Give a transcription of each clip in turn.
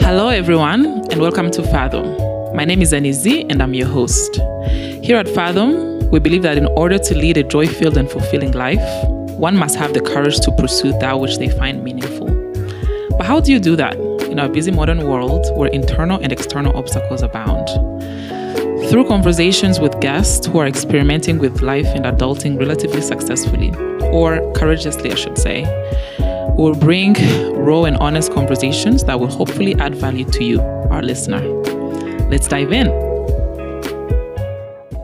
Hello, everyone, and welcome to Fathom. My name is Anizi, and I'm your host. Here at Fathom, we believe that in order to lead a joy filled and fulfilling life, one must have the courage to pursue that which they find meaningful. But how do you do that in our busy modern world where internal and external obstacles abound? Through conversations with guests who are experimenting with life and adulting relatively successfully, or courageously, I should say, we'll bring raw and honest conversations that will hopefully add value to you, our listener. Let's dive in.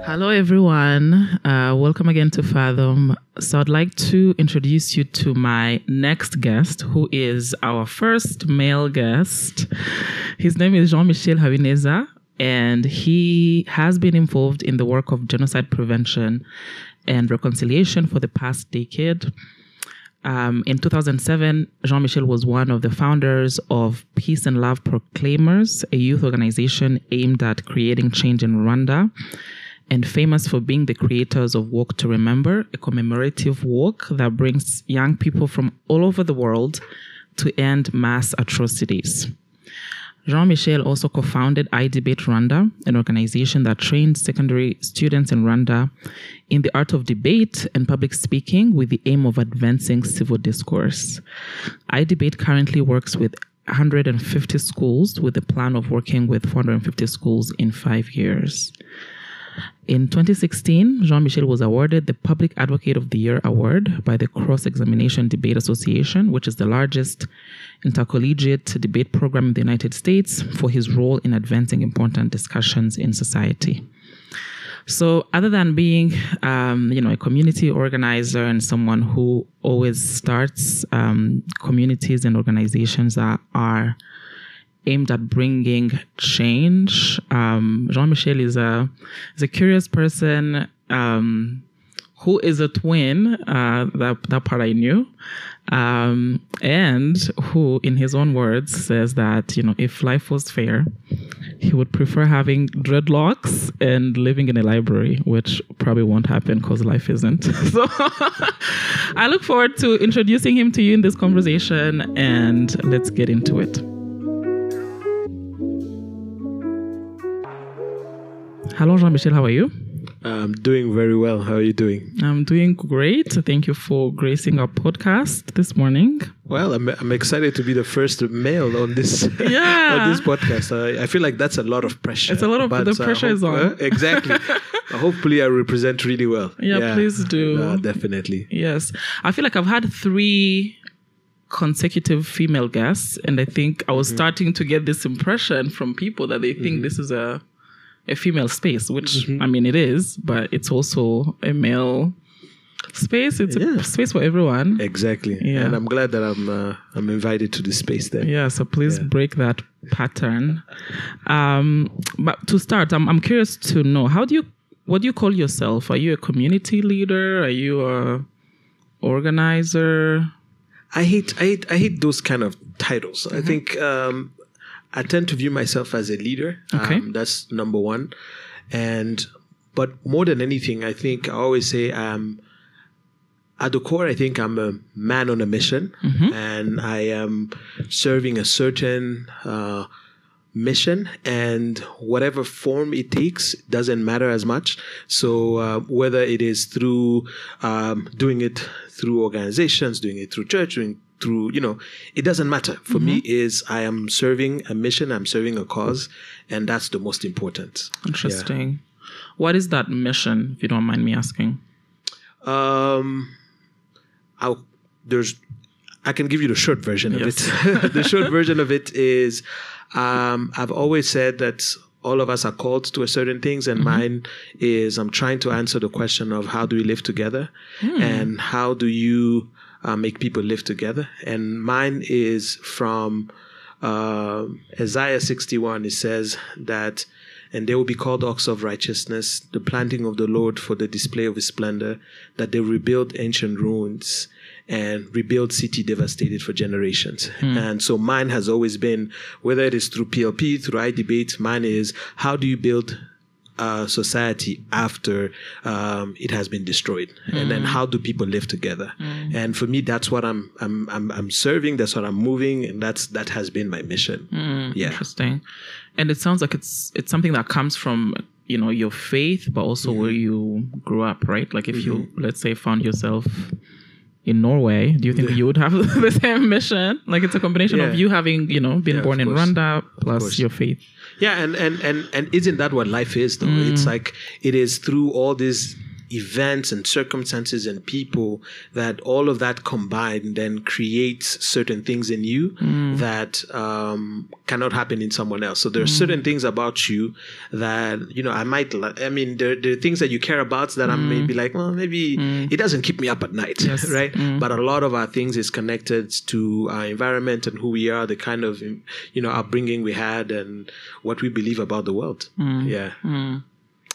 Hello, everyone. Uh, welcome again to Fathom. So, I'd like to introduce you to my next guest, who is our first male guest. His name is Jean Michel Habineza, and he has been involved in the work of genocide prevention and reconciliation for the past decade. Um, in 2007, Jean Michel was one of the founders of Peace and Love Proclaimers, a youth organization aimed at creating change in Rwanda, and famous for being the creators of Walk to Remember, a commemorative walk that brings young people from all over the world to end mass atrocities. Jean Michel also co founded iDebate Rwanda, an organization that trains secondary students in Rwanda in the art of debate and public speaking with the aim of advancing civil discourse. iDebate currently works with 150 schools with a plan of working with 450 schools in five years. In 2016, Jean Michel was awarded the Public Advocate of the Year award by the Cross Examination Debate Association, which is the largest intercollegiate debate program in the United States, for his role in advancing important discussions in society. So, other than being, um, you know, a community organizer and someone who always starts um, communities and organizations that are aimed at bringing change. Um, Jean Michel is a is a curious person um, who is a twin. Uh, that that part I knew, um, and who, in his own words, says that you know if life was fair, he would prefer having dreadlocks and living in a library, which probably won't happen because life isn't. so I look forward to introducing him to you in this conversation, and let's get into it. Hello, Jean Michel. How are you? I'm doing very well. How are you doing? I'm doing great. Thank you for gracing our podcast this morning. Well, I'm, I'm excited to be the first male on this Yeah. on this podcast. I, I feel like that's a lot of pressure. It's a lot of- the uh, pressure is on. uh, exactly. Uh, hopefully, I represent really well. Yeah, please do. Uh, definitely. Yes. I feel like I've had three consecutive female guests, and I think I was starting to get this impression from people that they think this is a a female space, which I mean it is, but it's also a male space. It's Yeah. a space for everyone. Exactly. Yeah. And I'm glad that I'm uh, I'm invited to this space. Then. Yeah, so please Yeah. break that pattern. Um, but to start, I'm I'm curious to know how do you what do you call yourself? Are you a community leader? Are you a organizer? I hate I hate I hate those kind of titles. Mm-hmm. I think um, I tend to view myself as a leader. Okay. Um, that's number one. And but more than anything, I think I always say um at the core I think I'm a man on a mission Mm-hmm. and I am serving a certain uh mission and whatever form it takes doesn't matter as much so uh, whether it is through um, doing it through organizations doing it through church doing through you know it doesn't matter for me is i am serving a mission i'm serving a cause and that's the most important Interesting. What is that mission, if you don't mind me asking? Um, I'll, there's, I can give you the short version of Yes. it. the short version of it is, um, I've always said that all of us are called to a certain things, and mine is I'm trying to answer the question of how do we live together, and how do you uh, make people live together. And mine is from uh, Isaiah 61. It says that and they will be called ox of righteousness, the planting of the Lord for the display of his splendor, that they rebuild ancient ruins and rebuild city devastated for generations. And so mine has always been, whether it is through PLP, through iDebate, mine is how do you build uh, society after um, it has been destroyed, and then mm. how do people live together? Mm. And for me, that's what I'm I'm I'm, I'm serving. That's what I'm moving, and that's that has been my mission. Mm, yeah. Interesting. And it sounds like it's it's something that comes from you know your faith, but also mm-hmm. where you grew up, right? Like if you mm-hmm. let's say found yourself in Norway, do you think you would have the same mission? Like it's a combination Yeah. of you having you know been Yeah, born in. Rwanda plus your faith. Yeah, and and and and isn't that what life is though? It's mm. like it is through all these events and circumstances and people that all of that combined then creates certain things in you mm. that um, cannot happen in someone else. So there are mm. certain things about you that you know I might. I mean, there, there are things that you care about that I may be mm. like, well, maybe it doesn't keep me up at night, Yes. right? But a lot of our things is connected to our environment and who we are, the kind of you know upbringing we had, and what we believe about the world. Yeah.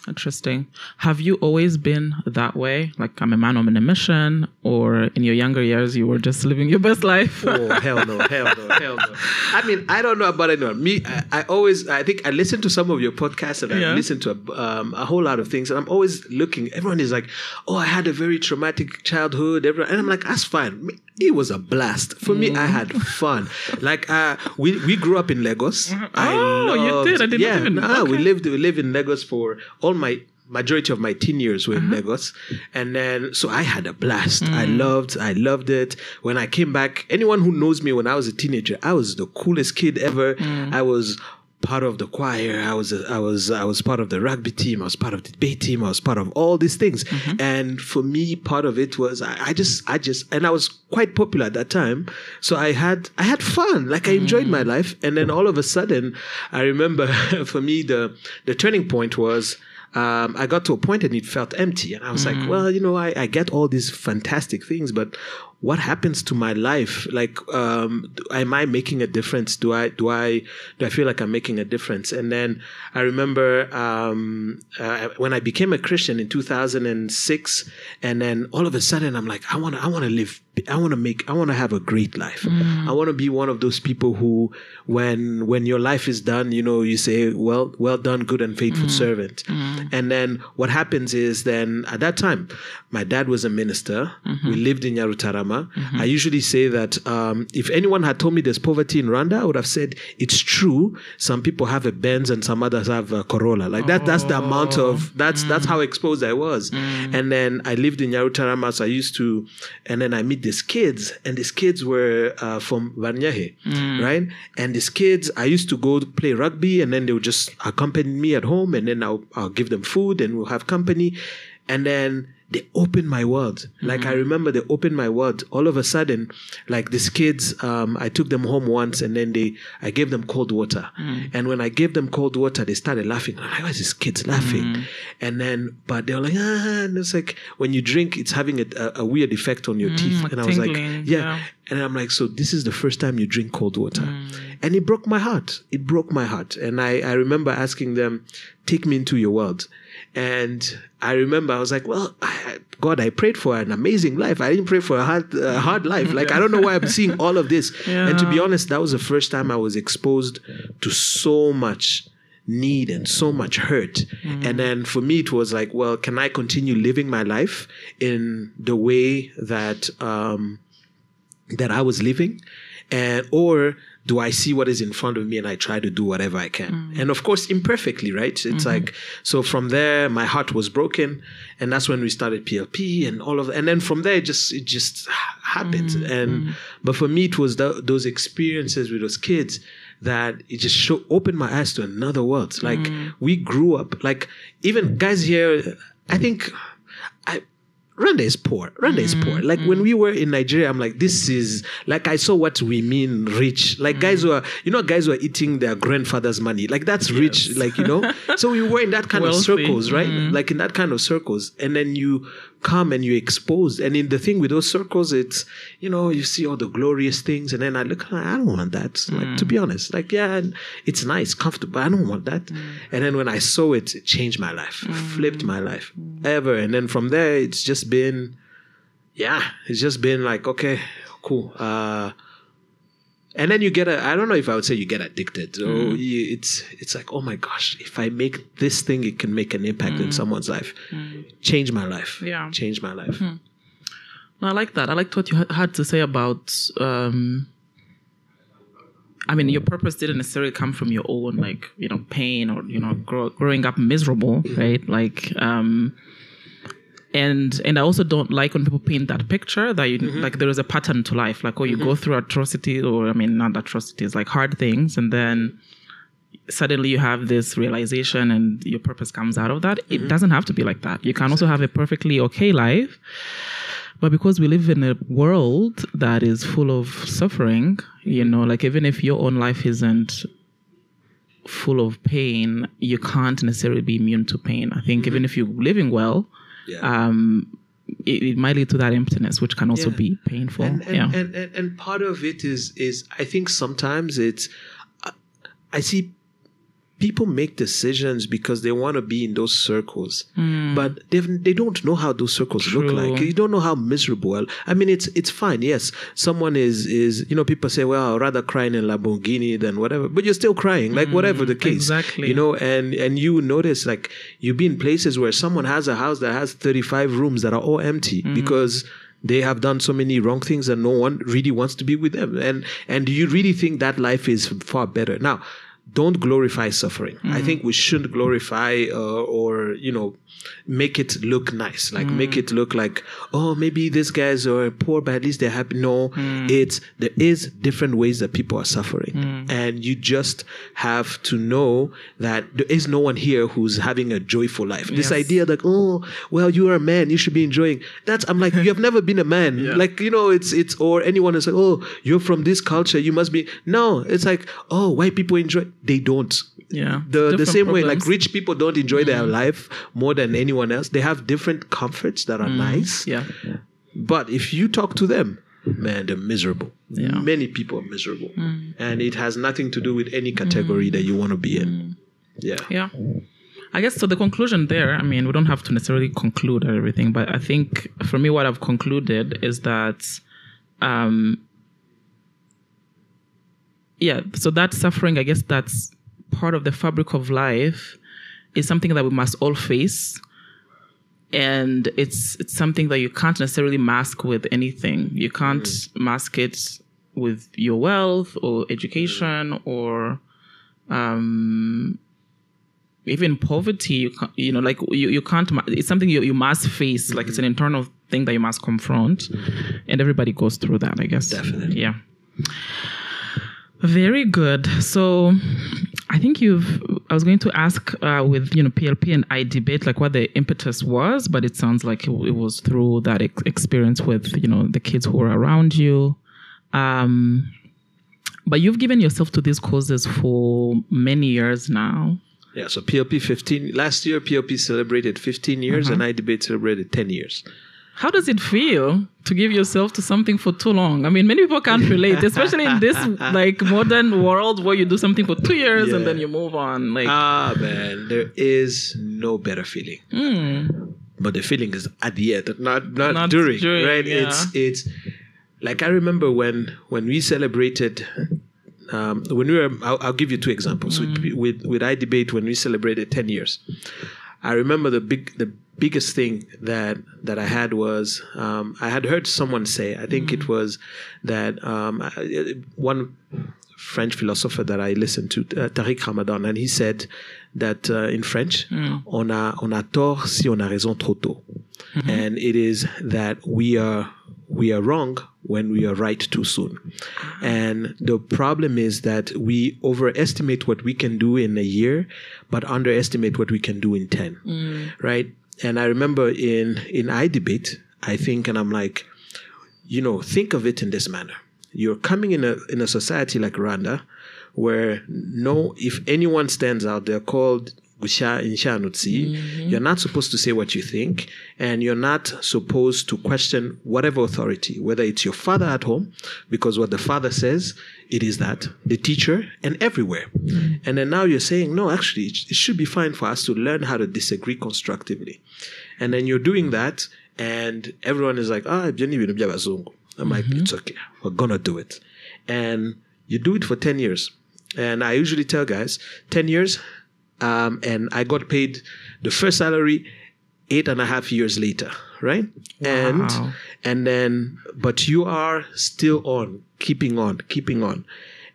Interesting. Have you always been that way? Like I'm a man, I'm on a mission, or in your younger years you were just living your best life? Oh hell no, hell no, hell no. I mean, I don't know about anyone. Me, I, I always, I think I listen to some of your podcasts and I Yeah. listen to a, um, a whole lot of things, and I'm always looking. Everyone is like, "Oh, I had a very traumatic childhood," everyone, and I'm like, "That's fine." It was a blast for me. I had fun. Like, uh, we we grew up in Lagos. I Oh, you did? I did not yeah, even- nah, we lived we lived in Lagos for all my majority of my teen years were in Uh-huh. Lagos, and then so I had a blast. I Mm. loved, I loved it. When I came back, anyone who knows me when I was a teenager, I was the coolest kid ever. Mm. I was part of the choir. I was, I was, I was part of the rugby team. I was part of the debate team. I was part of all these things. Mm-hmm. And for me, part of it was I, I just, I just, and I was quite popular at that time. So I had, I had fun. Like I enjoyed my life. And then all of a sudden, I remember for me the the turning point was um, I got to a point and it felt empty. And I was like, well, you know, I, I get all these fantastic things, but what happens to my life? Like, um, am I making a difference? Do I, do I, do I feel like I'm making a difference? And then I remember, um, uh, when I became a Christian in 2006, and then all of a sudden I'm like, I want to, I want to live, I want to make, I want to have a great life. I want to be one of those people who, when, when your life is done, you know, you say, well, well done, good and faithful servant. And then what happens is then at that time, my dad was a minister. We lived in Nyarutarama. I usually say that um, if anyone had told me there's poverty in Rwanda, I would have said it's true. Some people have a Benz and some others have a Corolla. Like that. That's the amount of that's that's how exposed I was. And then I lived in Nyarutarama. So I used to, and then I meet these kids, and these kids were uh, from Bannyahe, right? And these kids, I used to go play rugby, and then they would just accompany me at home, and then I'll, I'll give them food, and we'll have company, and then they opened my world. Like I mm-hmm. remember they opened my world. All of a sudden, like these kids, um, I took them home once and then they, I gave them cold water. Mm. And when I gave them cold water, they started laughing. I'm like, why is this kids laughing? Mm. And then, but they were like, ah, and it's like when you drink, it's having a, a, a weird effect on your mm, teeth. And I was like, yeah. yeah. And I'm like, so this is the first time you drink cold water. And it broke my heart. It broke my heart. And I, I remember asking them, take me into your world. And I remember I was like, well, I, God, I prayed for an amazing life. I didn't pray for a hard, uh, hard life. Like, I don't know why I'm seeing all of this. And to be honest, that was the first time I was exposed to so much need and so much hurt. And then for me, it was like, well, can I continue living my life in the way that, um, that I was living? And, or do I see what is in front of me and I try to do whatever I can? Mm. And of course, imperfectly, right? It's mm-hmm. like, so from there, my heart was broken. And that's when we started PLP and all of that. And then from there, it just, it just happened. Mm-hmm. And, mm-hmm. but for me, it was tho- those experiences with those kids that it just show, opened my eyes to another world. Like we grew up, like even guys here, I think I, Rwanda is poor. Rwanda is poor. Mm, like when mm. we were in Nigeria, I'm like, this is like I saw what we mean rich. Like guys mm. who are, you know, guys who are eating their grandfather's money. Like that's rich. Like you know. so we were in that kind of circles, right? Like in that kind of circles, and then you come and you exposed. And in the thing with those circles, it's you know you see all the glorious things, and then I look, I don't want that. Like to be mm. honest, like yeah, it's nice, comfortable. I don't want that. Mm. And then when I saw it, it changed my life, mm. flipped my life ever. And then from there, it's just been, yeah, it's just been like okay, cool. Uh, and then you get a i don't know if i would say you get addicted so mm. you, it's it's like oh my gosh if i make this thing it can make an impact in mm. someone's life mm. change my life Yeah. change my life mm-hmm. No, I like that. I liked what you had to say about. Um, I mean, your purpose didn't necessarily come from your own, like you know, pain or you know, grow, growing up miserable, mm-hmm. right? Like, um, and and I also don't like when people paint that picture that you mm-hmm. like there is a pattern to life, like oh, you go mm-hmm. through atrocities or I mean, not atrocities, like hard things, and then suddenly you have this realization and your purpose comes out of that. It mm-hmm. doesn't have to be like that. You can also have a perfectly okay life. But because we live in a world that is full of suffering, you know, like even if your own life isn't full of pain, you can't necessarily be immune to pain. I think even if you're living well, yeah um, it, it might lead to that emptiness, which can also Yeah. be painful. and and, yeah. and, and and part of it is is I think sometimes it's I, I see people make decisions because they want to be in those circles. Hmm. But they they don't know how those circles look like. You don't know how miserable. I mean it's it's fine yes. Someone is is you know people say well i'd rather cry in a lamborghini than whatever but you're still crying like whatever hmm, the case exactly. you know and and you notice like you be in places where someone has a house that has 35 rooms that are all empty hmm. because they have done so many wrong things and no one really wants to be with them. And and do you really think that life is far better. Now don't glorify suffering. I mm. think we shouldn't glorify uh, or you know make it look nice. Like mm. make it look like oh maybe these guys are poor but at least they're happy. No mm. it's there is different ways that people are suffering. And you just have to know that there is no one here who's having a joyful life. This idea that oh well you are a man you should be enjoying. That's i'm like you have never been a man. Like you know it's it's or anyone is like oh you're from this culture you must be no it's like oh white people enjoy they don't yeah. the the same way like rich people don't enjoy their mm-hmm. life more than anyone else they have different comforts that are mm-hmm. nice Yeah. but if you talk to them man they're miserable Yeah. many people are miserable mm. and it has nothing to do with any category that you want to be in mm. yeah Yeah. I guess so. The conclusion there, I mean, we don't have to necessarily conclude everything, but I think for me, what I've concluded is that, um, yeah, so that suffering, I guess that's part of the fabric of life, is something that we must all face. And it's it's something that you can't necessarily mask with anything. You can't mm. mask it with your wealth or education mm. or um, even poverty. You can you know like you, you can't it's something you, you must face. Like it's an mm. internal thing that you must confront. And everybody goes through that i guess. Definitely. yeah very good. So i think you've i was going to ask uh, with you know plp and iDebate like what the impetus was but it sounds like it, it was through that ex- experience with you know the kids who were around you. Um but you've given yourself to these causes for many years now. Yeah so plp 15 last year plp celebrated 15 years and iDebate celebrated 10 years How does it feel to give yourself to something for too long? I mean, many people can't relate, especially in this like modern world where you do something for two years and then you move on. Like, ah man there is no better feeling but the feeling is at the end not not, Not during, during, right yeah. it's it's like i remember when when we celebrated um, when we were I'll, I'll give you two examples Mm. with, with with iDebate when we celebrated 10 years i remember the big the biggest thing that that i had was um, i had heard someone say i think Mm. it was that um, one French philosopher that I listened to, uh, Tariq Ramadan, and he said that uh, in French, on a on a tort si on a raison trop tôt, and it is that we are we are wrong when we are right too soon, and the problem is that we overestimate what we can do in a year, but underestimate what we can do in ten, right? And I remember in in iDebate, I think, and I'm like, you know, think of it in this manner. You're coming in a in a society like Rwanda, where no, if anyone stands out, they're called Gusha Inshanutsi. Mm-hmm. You're not supposed to say what you think, and you're not supposed to question whatever authority, whether it's your father at home, because what the father says, it is that, the teacher, and everywhere. And then now you're saying, no, actually, it it should be fine for us to learn how to disagree constructively. And then you're doing that, and everyone is like, ah, ibyo ni ibintu by'abazungu. I'm like, it's okay. We're gonna do it. And you do it for 10 years. And I usually tell guys 10 years, um, and I got paid the first salary eight and a half years later, right? And and then, but you are still on, keeping on, keeping on,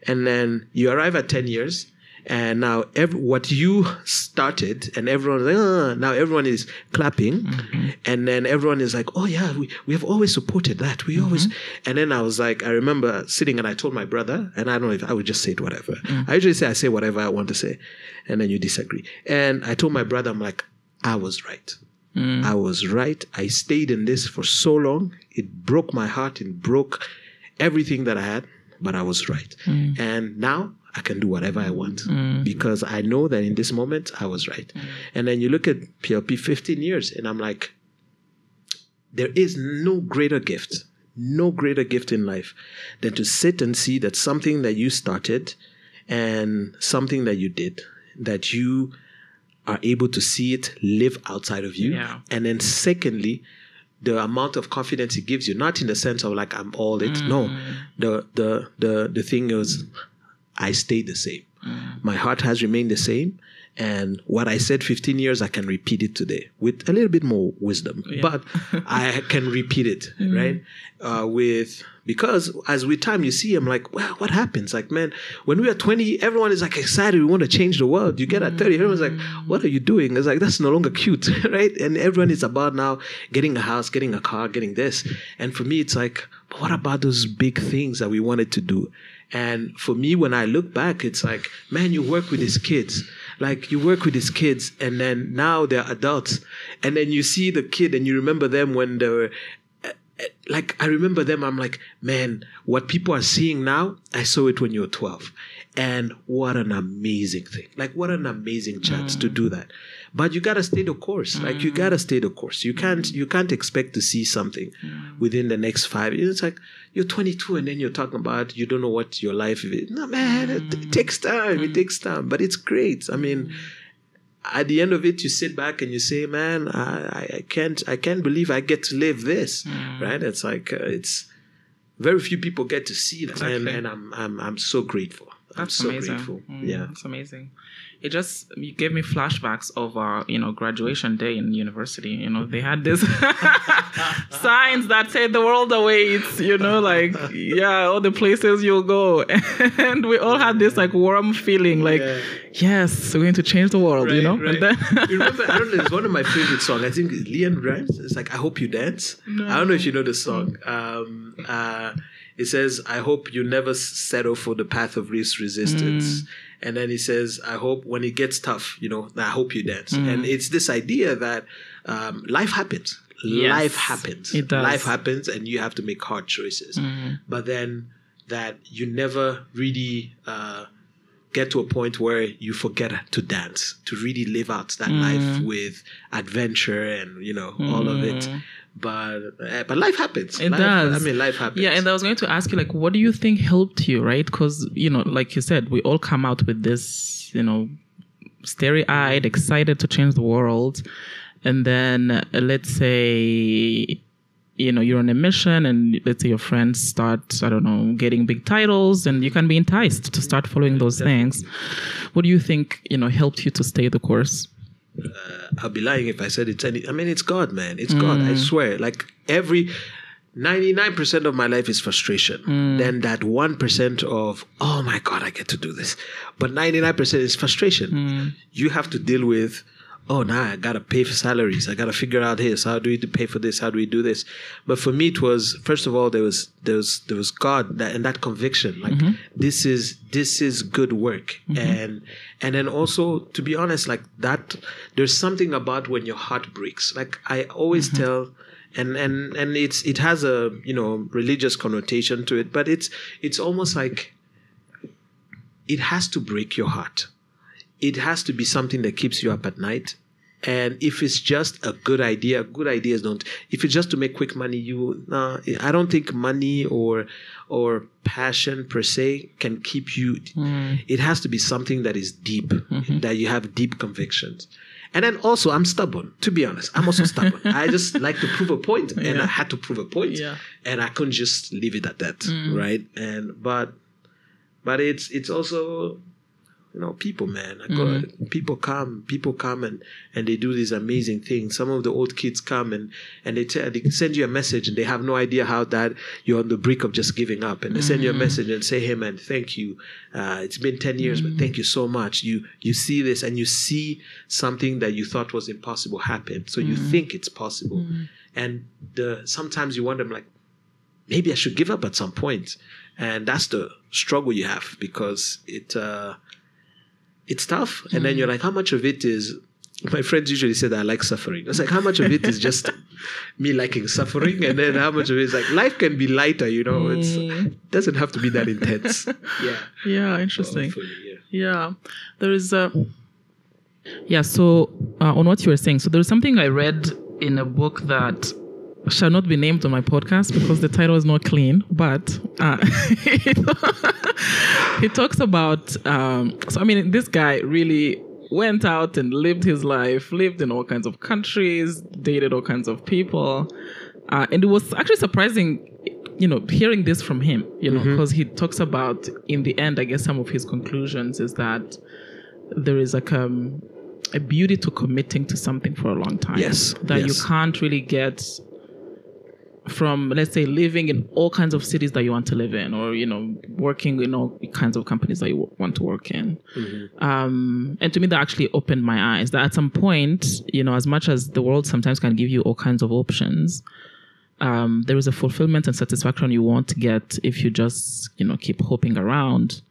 and then you arrive at 10 years and now every, what you started and everyone like, uh, now everyone is clapping. Mm-hmm. and then everyone is like oh yeah we, we have always supported that. We mm-hmm. always and then i was like i remember sitting and i told my brother and i don't know if i would just say it whatever. Mm-hmm. i usually say i say whatever i want to say and then you disagree. And i told my brother i'm like i was right. Mm. i was right. I stayed in this for so long. It broke my heart. It broke everything that i had but i was right mm. and now I can do whatever I want mm. because I know that in this moment I was right. Mm. And then you look at PLP 15 years and I'm like, there is no greater gift, no greater gift in life than to sit and see that something that you started and something that you did, that you are able to see it live outside of you. Yeah. And then secondly, the amount of confidence it gives you, not in the sense of like I'm all it. Mm. No, the the the the thing is I stayed the same. Mm. My heart has remained the same. And what I said 15 years, I can repeat it today with a little bit more wisdom, yeah. but I can repeat it, mm. right? Uh, with, because as with time, you see, I'm like, wow, what happens? Like, man, when we are 20, everyone is like excited. We want to change the world. You get at 30, everyone's like, what are you doing? It's like, that's no longer cute, right? And everyone is about now getting a house, getting a car, getting this. And for me, it's like, but what about those big things that we wanted to do? And for me, when I look back, it's like, man, you work with these kids. Like you work with these kids and then now they're adults. And then you see the kid and you remember them when they were eh, eh, like I remember them. I'm like, man, what people are seeing now, I saw it when you were 12. And what an amazing thing. Like what an amazing chance mm. to do that but you gotta stay the course. Mm. like you gotta mm. stay the course. You can't you can't expect to see something mm. within the next five years. It's like you're 22 and then you're talking about you don't know what your life is. No man it, it mm. takes time. It mm. takes time. But it's great. I mean at the end of it you sit back and you say man i, I can't i can't believe i get to live this. Right? It's like uh, it's very few people get to see that. Exactly. and, and I'm, I'm i'm so grateful that's so amazing. grateful. Mm, yeah, it's amazing it just gave me flashbacks of our you know graduation day in university you know they had this signs that said the world awaits you know like yeah all the places you'll go and we all had this like warm feeling like yeah. yes we're going to change the world right, you know right. and then you remember i don't know it's one of my favorite songs i think LeAnn Rimes it's like i hope you dance no. i don't know if you know the song um uh it says i hope you never settle for the path of least resistance mm and then he says, I hope when it gets tough, you know, I hope you dance. Mm. And it's this idea that um, life happens. Yes, life happens. It does. Life happens, and you have to make hard choices. Mm. But then that you never really uh, get to a point where you forget to dance, to really live out that mm. life with adventure and, you know, all of it. But uh, but life happens. It life, does. I mean, life happens. Yeah, and I was going to ask you, like, what do you think helped you, right? Because you know, like you said, we all come out with this, you know, starry-eyed, excited to change the world, and then uh, let's say. You know, you're on a mission, and let's say your friends start, I don't know, getting big titles, and you can be enticed to start following those things. What do you think, you know, helped you to stay the course? Uh, I'll be lying if I said it's any. I mean, it's God, man. It's mm. God. I mm. swear. Like every. 99% of my life is frustration. Mm. Then that 1% of, oh my God, I get to do this. But 99% is frustration. Mm. You have to deal with oh, nah, I gotta pay for salaries. I gotta figure out this. How do we pay for this? How do we do this? But for me, it was first of all there was there was there was God that, and that conviction. Like mm-hmm. this is this is good work, mm-hmm. and and then also to be honest, like that. There's something about when your heart breaks. Like I always mm-hmm. tell. And, and and it's it has a you know religious connotation to it, but it's it's almost like it has to break your heart it has to be something that keeps you up at night. And if it's just a good idea, good ideas don't. If it's just to make quick money, you. Uh, I don't think money or or passion per se can keep you. Mm. It has to be something that is deep, mm-hmm. that you have deep convictions. And then also, I'm stubborn. To be honest, I'm also stubborn. I just like to prove a point, and yeah. I had to prove a point, yeah. and I couldn't just leave it at that, mm. right? And but but it's it's also you know people man. I go- people come people come and and they do these amazing things. Some of the old kids come and and they tell they send you a message and they have no idea how that you're on the brink of just giving up. And they send you a message and say hey man thank you. Uh, it's been 10 years but thank you so much. You you see this and you see something that you thought was impossible happen. So you think it's possible. And the sometimes you wonder like maybe I should give up at some point. And that's the struggle you have because it uh, it's tough. And then you're like, how much of it is my friends usually say that I like suffering. It's like how much of it is just me liking suffering, and then how much of it is like life can be lighter. You know, it's it doesn't have to be that intense. Yeah, Yeah, interesting. Yeah. Yeah, there is a. Yeah, so uh, on what you were saying, so there's something I read in a book that shall not be named on my podcast because the title is not clean, but uh, he talks about. Um, so, I mean, this guy really went out and lived his life, lived in all kinds of countries, dated all kinds of people. Uh, and it was actually surprising you know, hearing this from him, you know, because he talks about in the end, I guess some of his conclusions is that there is like um, a beauty to committing to something for a long time. Yes, That yes. you can't really get from, let's say, living in all kinds of cities that you want to live in, or you know, working in all kinds of companies that you w- want to work in. Um, and to me, that actually opened my eyes. That at some point, you know, as much as the world sometimes can give you all kinds of options, um, there is a fulfillment and satisfaction you won't get if you just you know keep hoping around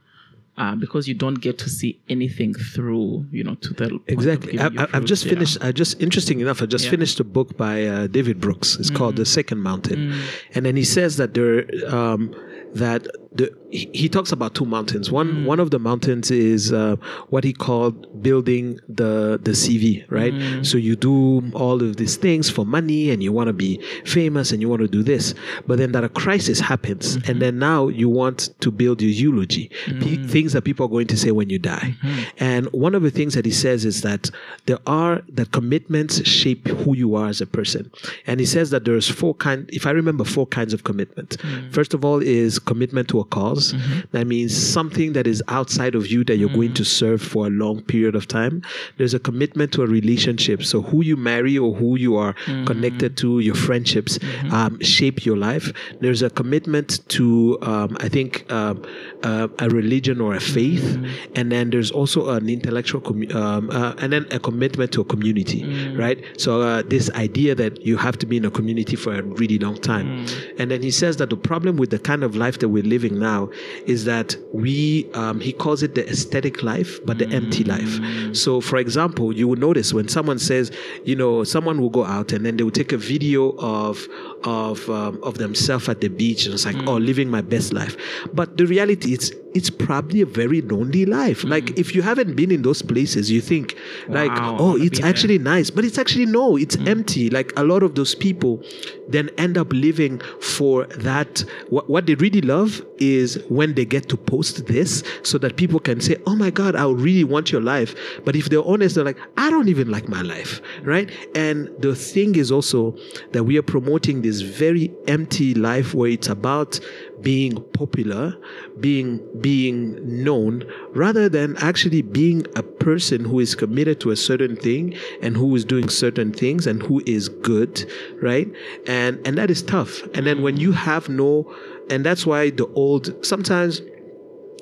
uh, because you don't get to see anything through you know to the Exactly. I, I've just yeah. finished. I just interesting enough. I just Yeah. finished a book by uh, David Brooks. It's called Mm. The Second Mountain, and then he says that there um, that the he, talks about two mountains. One Mm. one of the mountains is uh, what he called building the the CV. Right. Mm. So you do all of these things for money, and you want to be famous, and you want to do this, but then that a crisis happens, Mm-hmm. and then now you want to build your eulogy, P- Mm. things that people are going to say when you die. Mm-hmm. And one of the things that he says is that there are that commitments shape who you are as a person. And he says that there's four kind if I remember four kinds of commitment. Mm. First of all is commitment to a cause. Mm-hmm. That means something that is outside of you that you're going to serve for a long period of time. There's a commitment to a relationship. So who you marry or who you are Mm-hmm. connected to, your friendships um, shape your life. There's a commitment to um, I think um, uh, a religion or a faith, Mm-hmm. and then there's also an intellectual commu- um, uh, and then a commitment to a community, Mm. right? So uh, this idea that you have to be in a community for a really long time, Mm. and then he says that the problem with the kind of life that we're living now is that we um, he calls it the aesthetic life, but the empty life. So, for example, you will notice when someone says, you know, someone will go out and then they will take a video of of um, of themselves at the beach and it's like, mm. oh, living my best life. But the reality is, it's probably a very lonely life. Mm. Like if you haven't been in those places, you think like, Wow, I oh, it's be there. actually nice, but it's actually no, it's mm. empty. Like a lot of those people then end up living for that. What, what they really love is when they get to post this so that people can say, oh my God, I really want your life. But if they're honest, they're like, I don't even like my life, right? And the thing is also that we are promoting this very empty life where it's about being popular, being being known, rather than actually being a person who is committed to a certain thing and who is doing certain things and who is good, right? And and that is tough. And then when you have no, and that's why the old sometimes,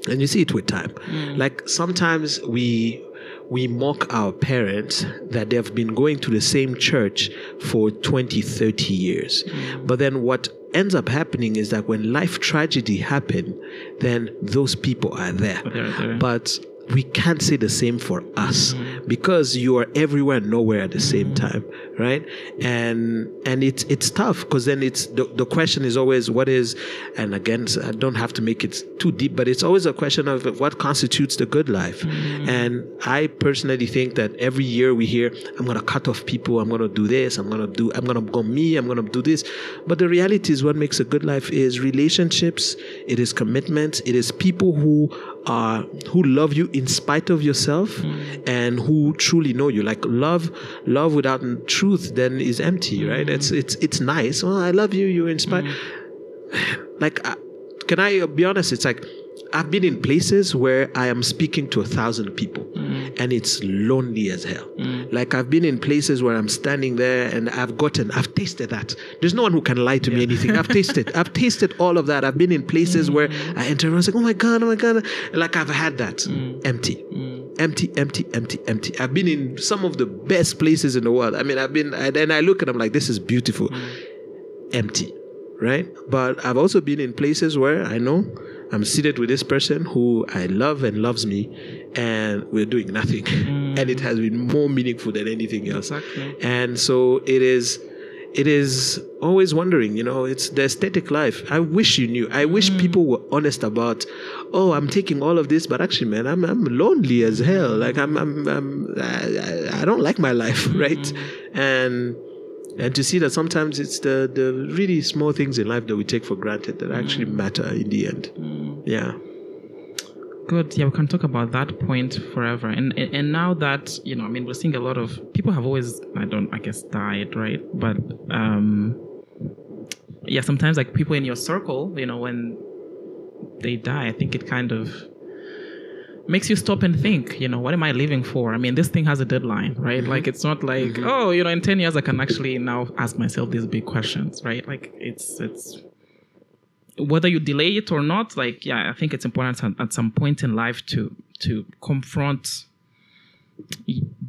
and you see it with time, mm. like sometimes we we mock our parents that they've been going to the same church for 20 30 years. But then what ends up happening is that when life tragedy happen then those people are there. But we can't say the same for us mm. because you are everywhere and nowhere at the same mm. time right? And and it's it's tough because then it's the, the question is always what is and again i don't have to make it too deep but it's always a question of what constitutes the good life. Mm. And i personally think that every year we hear i'm going to cut off people i'm going to do this i'm going to do i'm going to go me i'm going to do this. But the reality is what makes a good life is relationships it is commitment it is people who are who love you in spite of yourself and who truly know you. Like love love without truth then is empty right? It's it's it's nice. Oh i love you you're inspired like uh, can i be honest? It's like I've been in places where I am speaking to a thousand people Mm. and it's lonely as hell. Like I've been in places where I'm standing there and I've gotten, I've tasted that. There's no one who can lie to me anything. I've tasted, I've tasted all of that. I've been in places where Mm. I enter and I was like, oh my God, oh my God. Like I've had that Mm. empty. Empty, empty, empty, empty. I've been in some of the best places in the world. I mean, I've been, and I look and I'm like, this is beautiful. Empty, right? But I've also been in places where I know I'm seated with this person who I love and loves me, and we're doing nothing. Mm. and it has been more meaningful than anything else. Exactly. And so it is it is always wondering, you know, it's the aesthetic life. I wish you knew. I wish mm. people were honest about, oh, I'm taking all of this, but actually, man, I'm I'm lonely as hell. Like I'm I'm, I'm I, I- I don't like my life, right? Mm-hmm. And and to see that sometimes it's the the really small things in life that we take for granted that actually matter in the end. Yeah. Good. Yeah, we can talk about that point forever. And, and and now that you know, I mean, we're seeing a lot of people have always, I don't, I guess, died, right? But um, yeah, sometimes like people in your circle, you know, when they die, I think it kind of makes you stop and think. You know, what am I living for? I mean, this thing has a deadline, right? Mm-hmm. Like, it's not like, mm-hmm. oh, you know, in ten years I can actually now ask myself these big questions, right? Like, it's it's whether you delay it or not like yeah i think it's important at, at some point in life to to confront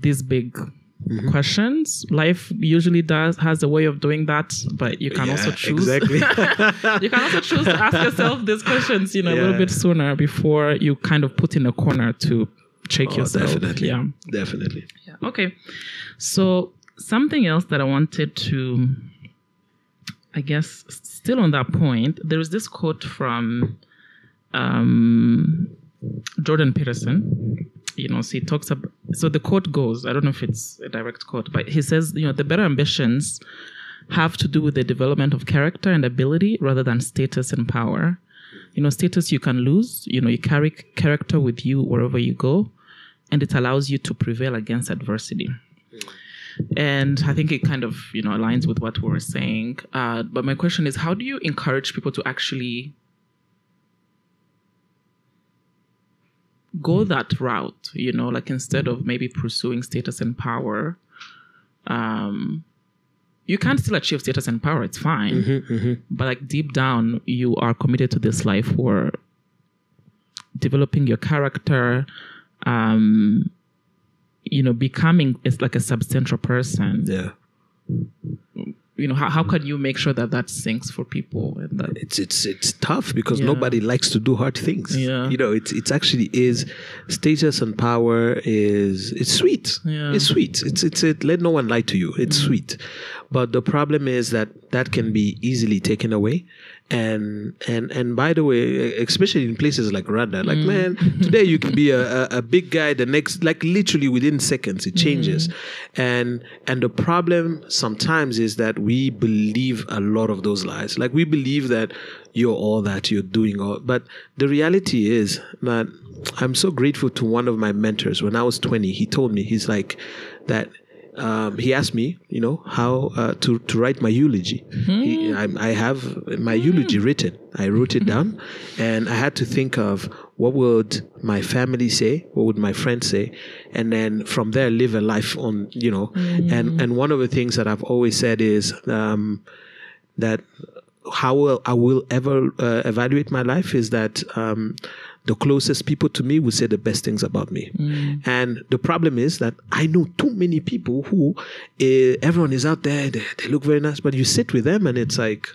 these big questions life usually does has a way of doing that but you can also choose exactly. you can also choose to ask yourself these questions you know a little bit sooner before you kind of put in a corner to shake Oh, yourself definitely. yeah Definitely. yeah. Okay. So something else that I wanted to, I guess, still on that point, there is this quote from um, Jordan Peterson. You know, he talks about. So the quote goes. I don't know if it's a direct quote, but he says, you know, the better ambitions have to do with the development of character and ability rather than status and power. You know, status you can lose. You know, you carry character with you wherever you go, and it allows you to prevail against adversity. And I think it kind of, you know, aligns with what we were saying. Uh, but my question is, how do you encourage people to actually go that route? You know, like instead of maybe pursuing status and power, um, you can still achieve status and power. It's fine, but like deep down, you are committed to this life where developing your character, um, you know, becoming it's like a substantial person. Yeah. You know, how, how can you make sure that that sinks for people and that it's it's it's tough because Yeah. nobody likes to do hard things. Yeah. You know, it's it's actually is status and power is it's sweet. Yeah. Mm. It's sweet. It's it's it let no one lie to you. It's sweet. But the problem is that that can be easily taken away. And and and by the way, especially in places like Rwanda, like Mm. man, today you can be a, a, a big guy, the next like literally within seconds it changes. Mm. And and the problem sometimes is that we believe a lot of those lies. Like we believe that you're all that, you're doing all but the reality is that I'm so grateful to one of my mentors. When I was 20, he told me, he's like that um, he asked me, you know, how uh, to to write my eulogy. He, I, I have my eulogy written. I wrote it down, and I had to think of what would my family say, what would my friends say, and then from there live a life on, you know. And and one of the things that I've always said is um, that how will I will ever uh, evaluate my life is that um, the closest people to me will say the best things about me. Mm. And the problem is that I know too many people who uh, everyone is out there, they, they look very nice, but you sit with them and it's like.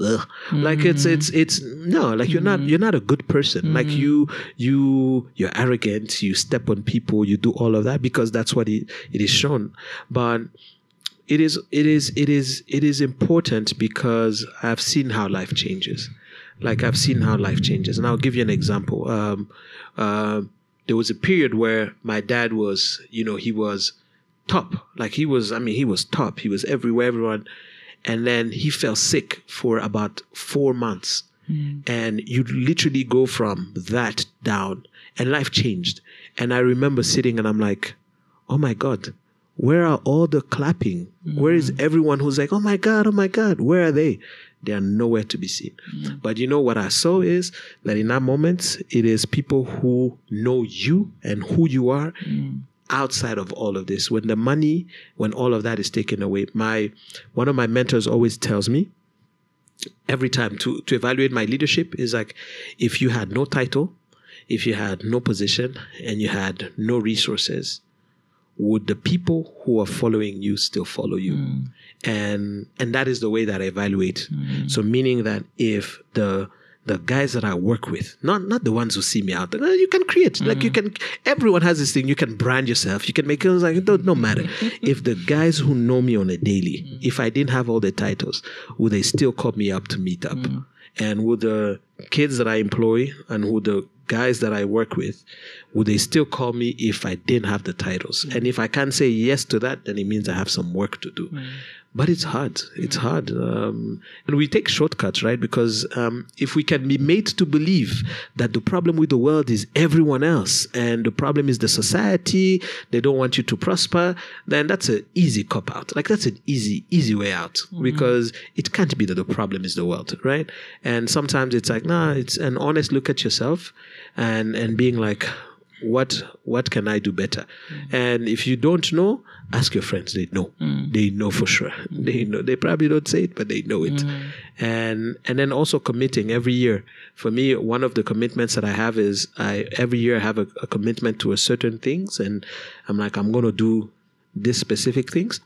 Ugh. Like it's mm. it's it's no like you're not mm. you're not a good person like you you you're arrogant you step on people you do all of that because that's what it, it is shown but it is it is it is it is important because I've seen how life changes. Like I've seen how life changes, and I'll give you an example. Um, uh, there was a period where my dad was, you know, he was top. Like he was, I mean, he was top. He was everywhere, everyone. And then he fell sick for about four months. And you literally go from that down, and life changed. And I remember sitting and I'm like, oh my God, where are all the clapping? Where is everyone who's like, oh my God, oh my God, where are they? They are nowhere to be seen. Mm. But you know what I saw is that in that moment, it is people who know you and who you are mm. outside of all of this. When the money, when all of that is taken away, my one of my mentors always tells me every time to to evaluate my leadership is like if you had no title, if you had no position, and you had no resources, would the people who are following you still follow you? Mm. And and that is the way that I evaluate. Mm. So meaning that if the the guys that I work with, not not the ones who see me out. there, uh, You can create like you mm. can. Everyone has this thing. You can brand yourself. You can make it like it don't no matter. if the guys who know me on a daily, if I didn't have all the titles, would they still call me up to meet up? And would the kids that I employ and would the guys that I work with, would they still call me if I didn't have the titles? Mm. And if I can't say yes to that, then it means I have some work to do. Mm. But it's hard. It's hard. Um, and we take shortcuts, right? Because um, if we can be made to believe that the problem with the world is everyone else and the problem is the society, they don't want you to prosper, then that's an easy cop out. Like that's an easy, easy way out because it can't be that the problem is the world, right? And sometimes it's like, nah, it's an honest look at yourself and, and being like, what what can I do better? And if you don't know, ask your friends. They know. Mm. They know for sure. Mm. They know. They probably don't say it, but they know it. Mm. And and then also committing every year. For me, one of the commitments that I have is I every year I have a, a commitment to a certain things, and I'm like I'm gonna do this specific things.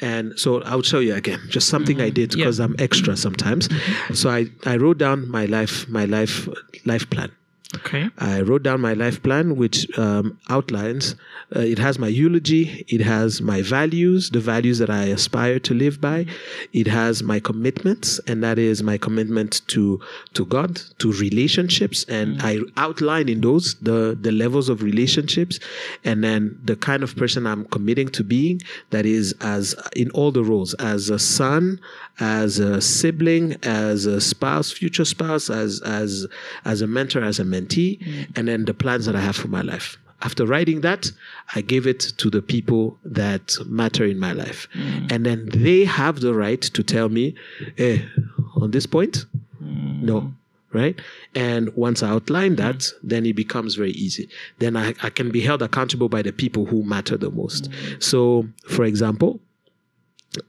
And so I'll show you again, just something I mm-hmm. did Yeah. because I'm extra sometimes. So I, I wrote down my life, my life, life plan. Okay. I wrote down my life plan, which um, outlines. Uh, it has my eulogy. It has my values, the values that I aspire to live by. It has my commitments, and that is my commitment to to God, to relationships, and I outline in those the the levels of relationships, and then the kind of person I'm committing to being. That is as in all the roles, as a son, as a sibling, as a spouse, future spouse, as as as a mentor, as a mentee, mm. and then the plans that I have for my life. After writing that, I gave it to the people that matter in my life. Mm. And then they have the right to tell me, eh, on this point, mm. no. Right. And once I outline that, then it becomes very easy. Then I, I can be held accountable by the people who matter the most. So, for example,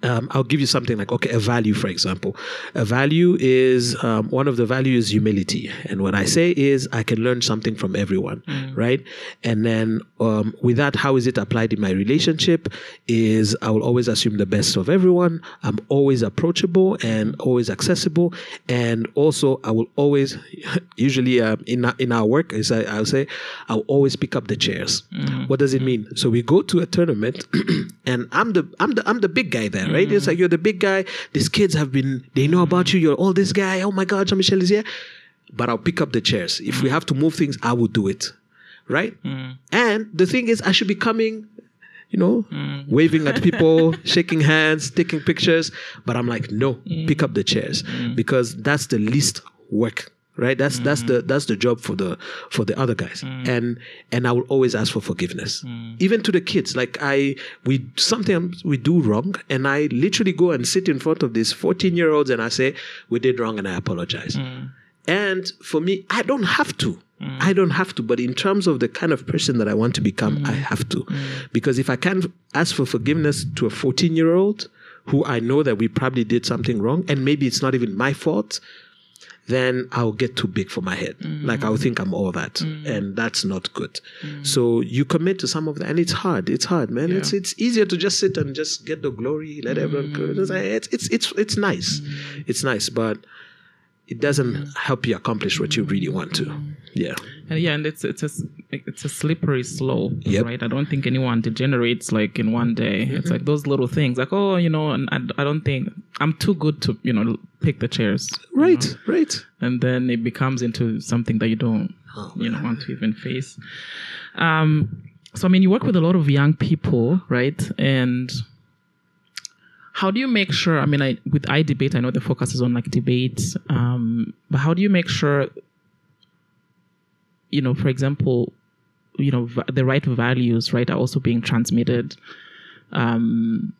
um, I'll give you something like okay, a value, for example. A value is um, one of the values is humility, and what I say is I can learn something from everyone, right? And then um, with that, how is it applied in my relationship? Is I will always assume the best of everyone. I'm always approachable and always accessible, and also I will always, usually uh, in our, in our work, is I, I'll say I'll always pick up the chairs. What does it mean? So we go to a tournament, and I'm the I'm the I'm the big guy there, right? It's like mm-hmm. you're the big guy. These kids have been they know about you. You're all this guy. Oh my God, Jean Michel is here. But I'll pick up the chairs. If we have to move things, I will do it, right? Mm. And the thing is, I should be coming. You know, mm. waving at people, shaking hands, taking pictures. But I'm like, no, mm. pick up the chairs because that's the least work right? That's that's the mm. that's the job for the for the other guys. Mm. And and i will always ask for forgiveness. Mm. Even to the kids. Like i we sometimes we do wrong and i literally go and sit in front of these 14 year olds and i say we did wrong and i apologize. And for me i don't have to. I don't have to, but in terms of the kind of person that I want to become, I have to. Because if I can't ask for forgiveness to a 14 year old who I know that we probably did something wrong, and maybe it's not even my fault, then I'll get too big for my head. Mm. Like I'll think I'm all that, mm. and that's not good. Mm. So you commit to some of that, and it's hard. It's hard, man. It's it's easier to just sit and just get the glory, let everyone. It's it's it's it's, it's nice. It's nice, but it doesn't help you accomplish what you really want to. Yeah. And yeah, and it's it's a it's a slippery slope, Yep. right? I don't think anyone degenerates like in one day. It's like those little things, like oh, you know, and I, I don't think I'm too good to you know pick the chairs, Right. Right. and then it becomes into something that you don't you know want to even face. Um, so I mean, you work with a lot of young people, right? And how do you make sure? I mean, I with iDebate, I know the focus is on like debate, um, but how do you make sure? You know, for example, you know va- the right values, right, are also being transmitted um,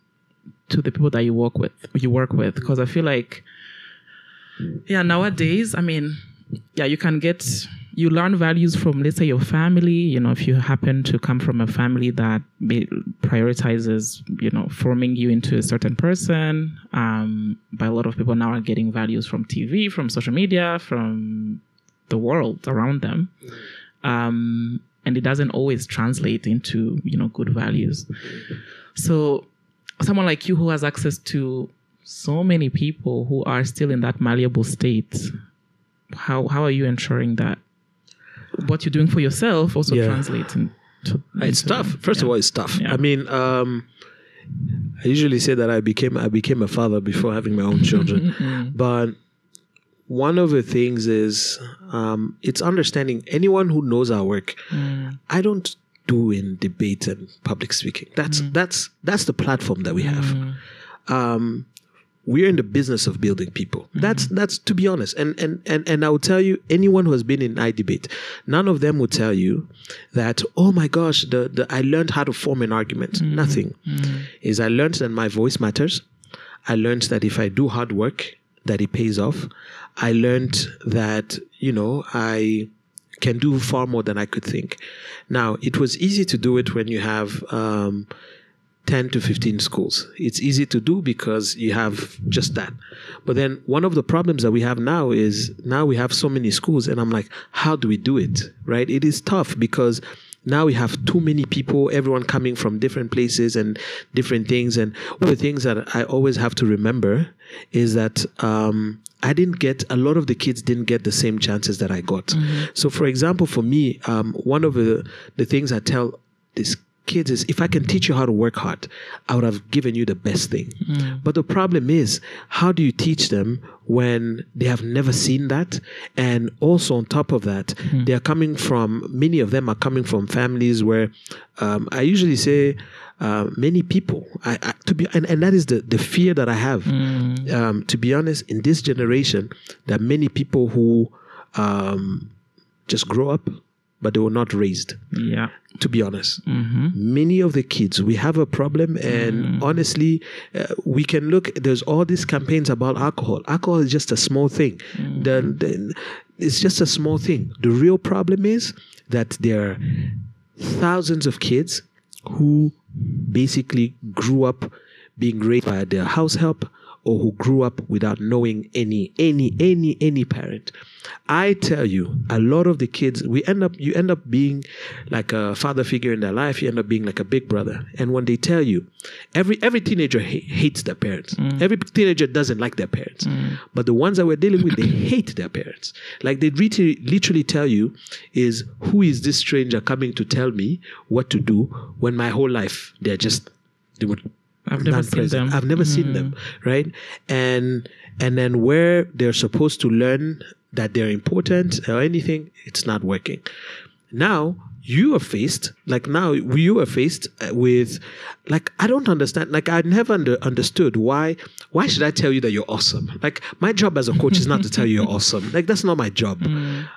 to the people that you work with. You work with, because I feel like yeah, nowadays, I mean, yeah, you can get you learn values from let's say your family. You know if you happen to come from a family that prioritizes you know forming you into a certain person um, by a lot of people now are getting values from tv from social media from the world around them. Um, and it doesn't always translate into you know good values. So someone like you who has access to so many people who are still in that malleable state how how are you ensuring that what you're doing for yourself also yeah. translates into, it's tough first yeah. of all it's tough yeah. i mean um, i usually say that i became i became a father before having my own children mm-hmm. but one of the things is um, it's understanding anyone who knows our work mm. i don't do in debate and public speaking that's mm. that's that's the platform that we have mm. um, we're in the business of building people. Mm-hmm. That's that's to be honest. And and and and I will tell you, anyone who has been in iDebate, none of them will tell you that, oh my gosh, the, the I learned how to form an argument. Mm-hmm. Nothing. Mm-hmm. Is I learned that my voice matters. I learned that if I do hard work, that it pays off. I learned that, you know, I can do far more than I could think. Now, it was easy to do it when you have um, 10 to 15 schools. It's easy to do because you have just that. But then one of the problems that we have now is now we have so many schools, and I'm like, how do we do it? Right? It is tough because now we have too many people, everyone coming from different places and different things. And one of the things that I always have to remember is that um, I didn't get a lot of the kids didn't get the same chances that I got. Mm-hmm. So, for example, for me, um, one of the the things I tell this kids is if I can teach you how to work hard, I would have given you the best thing. Mm. But the problem is, how do you teach them when they have never seen that? And also, on top of that, mm. they are coming from, many of them are coming from families where um, I usually say, uh, many people, I, I, to be, and, and that is the, the fear that I have. Mm. Um, to be honest, in this generation, there are many people who um, just grow up but they were not raised. Yeah. To be honest, mm-hmm. many of the kids, we have a problem, and mm. honestly, uh, we can look. There's all these campaigns about alcohol. Alcohol is just a small thing. Mm. The, the, it's just a small thing. The real problem is that there are thousands of kids who basically grew up being raised by their house help or who grew up without knowing any any any any parent. I tell you a lot of the kids we end up you end up being like a father figure in their life you end up being like a big brother. And when they tell you every every teenager ha- hates their parents. Mm. every teenager doesn't like their parents. Mm. but the ones that we're dealing with they hate their parents. Like they literally, literally tell you is who is this stranger coming to tell me what to do when my whole life they're just they would I've never seen them. I've never mm. seen them, right? And and then where they're supposed to learn that they're important or anything, it's not working. Now you are faced like now you are faced uh, with like I don't understand like I never under, understood why why should I tell you that you're awesome like my job as a coach is not to tell you you're awesome like that's not my job. Mm.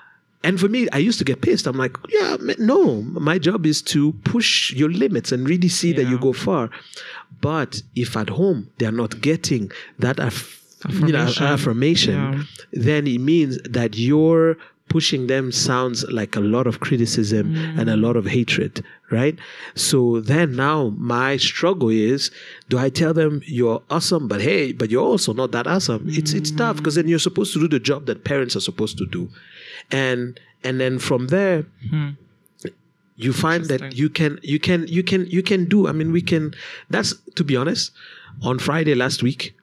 And for me, I used to get pissed. I'm like, yeah, no, my job is to push your limits and really see yeah. that you go far. But if at home they're not getting that aff- affirmation, you know, affirmation yeah. then it means that you're pushing them sounds like a lot of criticism mm. and a lot of hatred, right? So then now my struggle is do I tell them you're awesome, but hey, but you're also not that awesome? Mm. It's it's tough because then you're supposed to do the job that parents are supposed to do. And and then from there, mm you find that you can you can you can you can do i mean we can that's to be honest on friday last week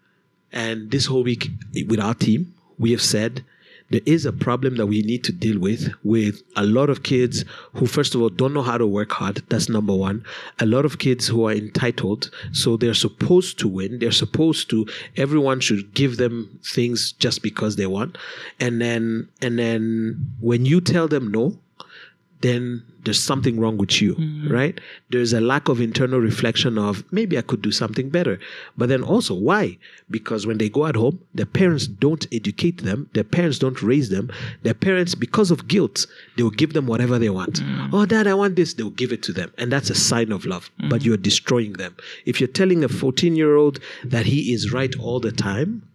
and this whole week with our team we have said there is a problem that we need to deal with with a lot of kids who first of all don't know how to work hard. That's number one. A lot of kids who are entitled so they're supposed to win. They're supposed to everyone should give them things just because they want. And then and then when you tell them no then there's something wrong with you, mm-hmm. right? There's a lack of internal reflection of maybe I could do something better. But then also, why? Because when they go at home, their parents don't educate them, their parents don't raise them. Their parents, because of guilt, they will give them whatever they want. Mm-hmm. Oh, dad, I want this, they'll give it to them. And that's a sign of love, mm-hmm. but you're destroying them. If you're telling a 14 year old that he is right all the time,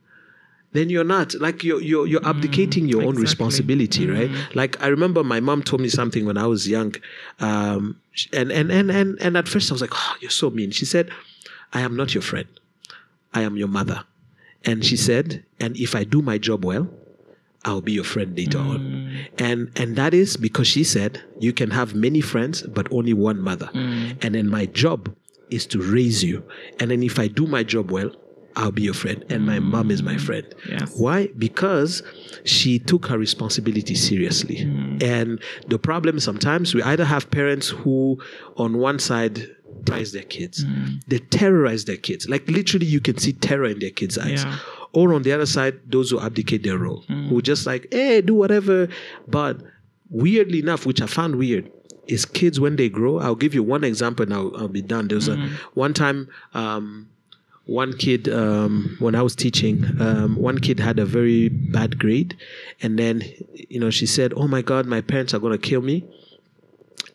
then you're not like you're you're, you're abdicating your mm, own exactly. responsibility mm. right like i remember my mom told me something when i was young um and and and and, and at first i was like oh you're so mean she said i am not your friend i am your mother and she said and if i do my job well I'll be your friend later on. Mm. And and that is because she said you can have many friends but only one mother. And then my job is to raise you. And then if I do my job well, I'll be your friend. And my mom is my mm. friend. Yes. Why? Because she took her responsibility seriously. Mm. And the problem sometimes we either have parents who on one side terrorize their kids. Mm. They terrorize their kids. Like literally you can see terror in their kids' eyes Yeah. or on the other side, those who abdicate their role, who just like, hey, do whatever. But weirdly enough, which I found weird, is kids when they grow. I'll give you one example and I'll, I'll be done. There was a one time, um, one kid, um, when I was teaching, um, one kid had a very bad grade. And then, you know, she said, oh my God, my parents are going to kill me.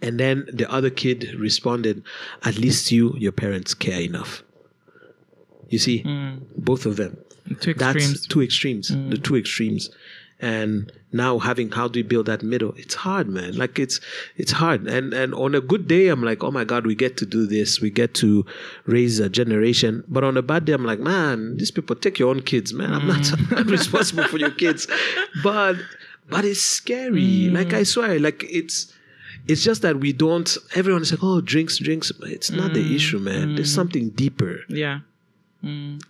And then the other kid responded, at least you, your parents care enough. You see, both of them Two that's extremes. two extremes the two extremes and now having how do we build that middle it's hard man. Like it's it's hard. And and on a good day i'm like oh my god we get to do this. We get to raise a generation. But on a bad day i'm like man these people take your own kids man. I'm not, I'm responsible for your kids. But but it's scary. Mm. Like i swear like it's it's just that we don't everyone is like oh drinks drinks. It's not the mm. issue man. Mm. There's something deeper. Yeah.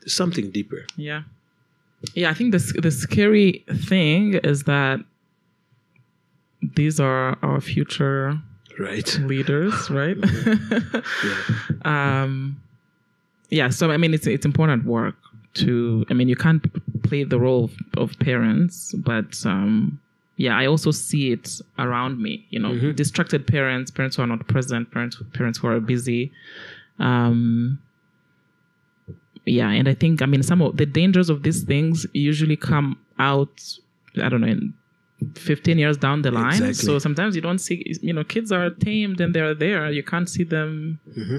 something deeper. Yeah. Yeah, I think the the scary thing is that these are our future right leaders, right? um, yeah. So I mean, it's it's important work to. I mean, you can't play the role of, of parents, but um, yeah, I also see it around me. You know, distracted parents, parents who are not present, parents parents who are busy. Um, yeah, and I think I mean some of the dangers of these things usually come out. I don't know. In, 15 years down the line Exactly. so sometimes you don't see you know kids are tamed and they're there you can't see them mm-hmm.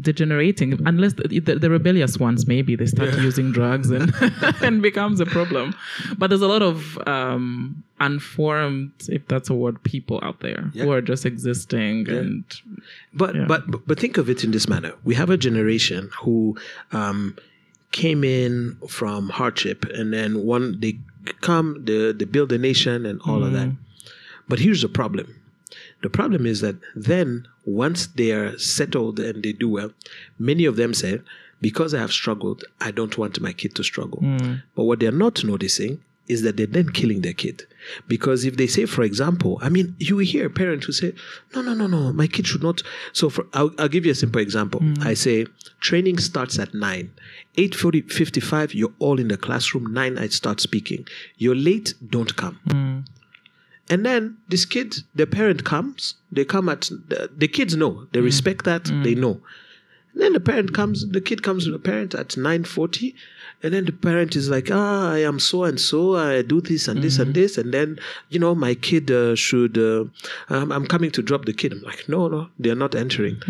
Degenerating. Unless the, the, the rebellious ones maybe they start using drugs and and becomes a problem. But there's a lot of um unformed if that's a word people out there who are just existing and But, Yeah. but but think of it in this manner: we have a generation who um, came in from hardship, and then one they come, they, they build a nation, and all of that. But here's the problem: the problem is that then once they are settled and they do well, many of them say, "Because I have struggled, I don't want my kid to struggle." Hmm. But what they're not noticing is that they're then killing their kid. Because if they say, for example, I mean, you hear parents who say, no, no, no, no, my kid should not. So for, I'll, I'll give you a simple example. Hmm. I say, training starts at 9. 8.55, you're all in the classroom. 9, I start speaking. You're late, don't come. Hmm. And then this kid, the parent comes, they come at, the, the kids know, they respect that, they know. And then the parent comes, the kid comes to the parent at 9.40, and then the parent is like, ah, I am so and so, I do this and this and this, and then, you know, my kid uh, should, uh, um, I'm coming to drop the kid. I'm like, no, no, they're not entering.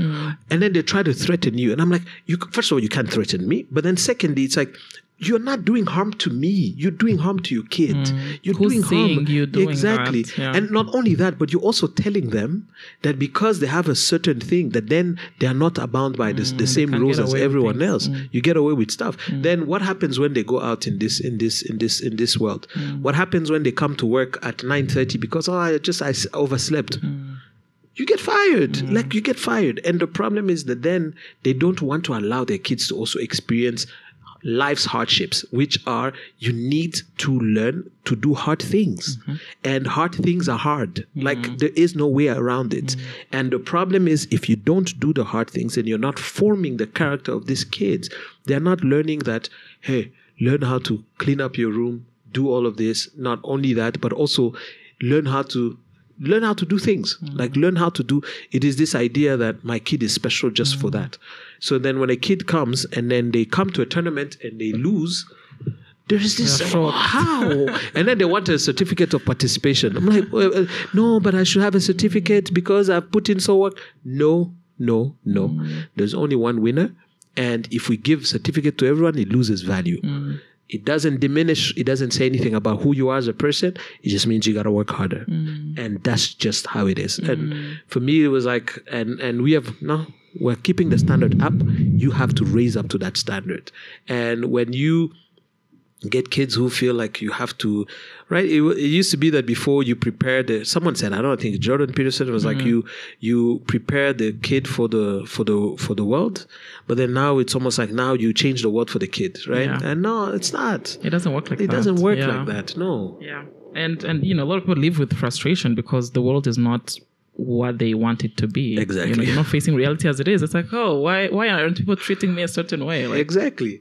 And then they try to threaten you. And I'm like, you, first of all, you can't threaten me. But then secondly, it's like, you're not doing harm to me. You're doing harm to your kid. You're Who's doing harm. you're doing exactly. that? Yeah. And not only that, but you're also telling them that because they have a certain thing, that then they are not bound by this, the same Mm, rules as everyone things. Mm. else. You get away with stuff. Then what happens when they go out in this in this in this in this world? Mm. What happens when they come to work at nine thirty because oh I just I overslept? Mm. You get fired. Like you get fired. And the problem is that then they don't want to allow their kids to also experience life's hardships, which are you need to learn to do hard things. Mm-hmm. And hard things are hard. Mm-hmm. Like there is no way around it. Mm-hmm. And the problem is if you don't do the hard things and you're not forming the character of these kids, they're not learning that, hey, learn how to clean up your room, do all of this. Not only that, but also learn how to learn how to do things like learn how to do it is this idea that my kid is special just for that so then when a kid comes and then they come to a tournament and they lose there is this how and then they want a certificate of participation. I'm like well, uh, no but i should have a certificate because i've put in so work. No no no. There's only one winner and if we give certificate to everyone it loses value it doesn't diminish, it doesn't say anything about who you are as a person. It just means you got to work harder. Mm. And that's just how it is. And mm. for me, it was like, and, and we have, no, we're keeping the standard up. You have to raise up to that standard. And when you, get kids who feel like you have to right it, it used to be that before you prepare the someone said i don't think jordan peterson was like mm-hmm. you you prepare the kid for the for the for the world but then now it's almost like now you change the world for the kid right Yeah. and no it's not It doesn't work like that. it that. doesn't work Yeah. like that no Yeah. And and you know, a lot of people live with frustration because the world is not what they want it to be. You know, Exactly. you're not facing reality as it is. It's like, oh, why why aren't people treating me a certain way? Like exactly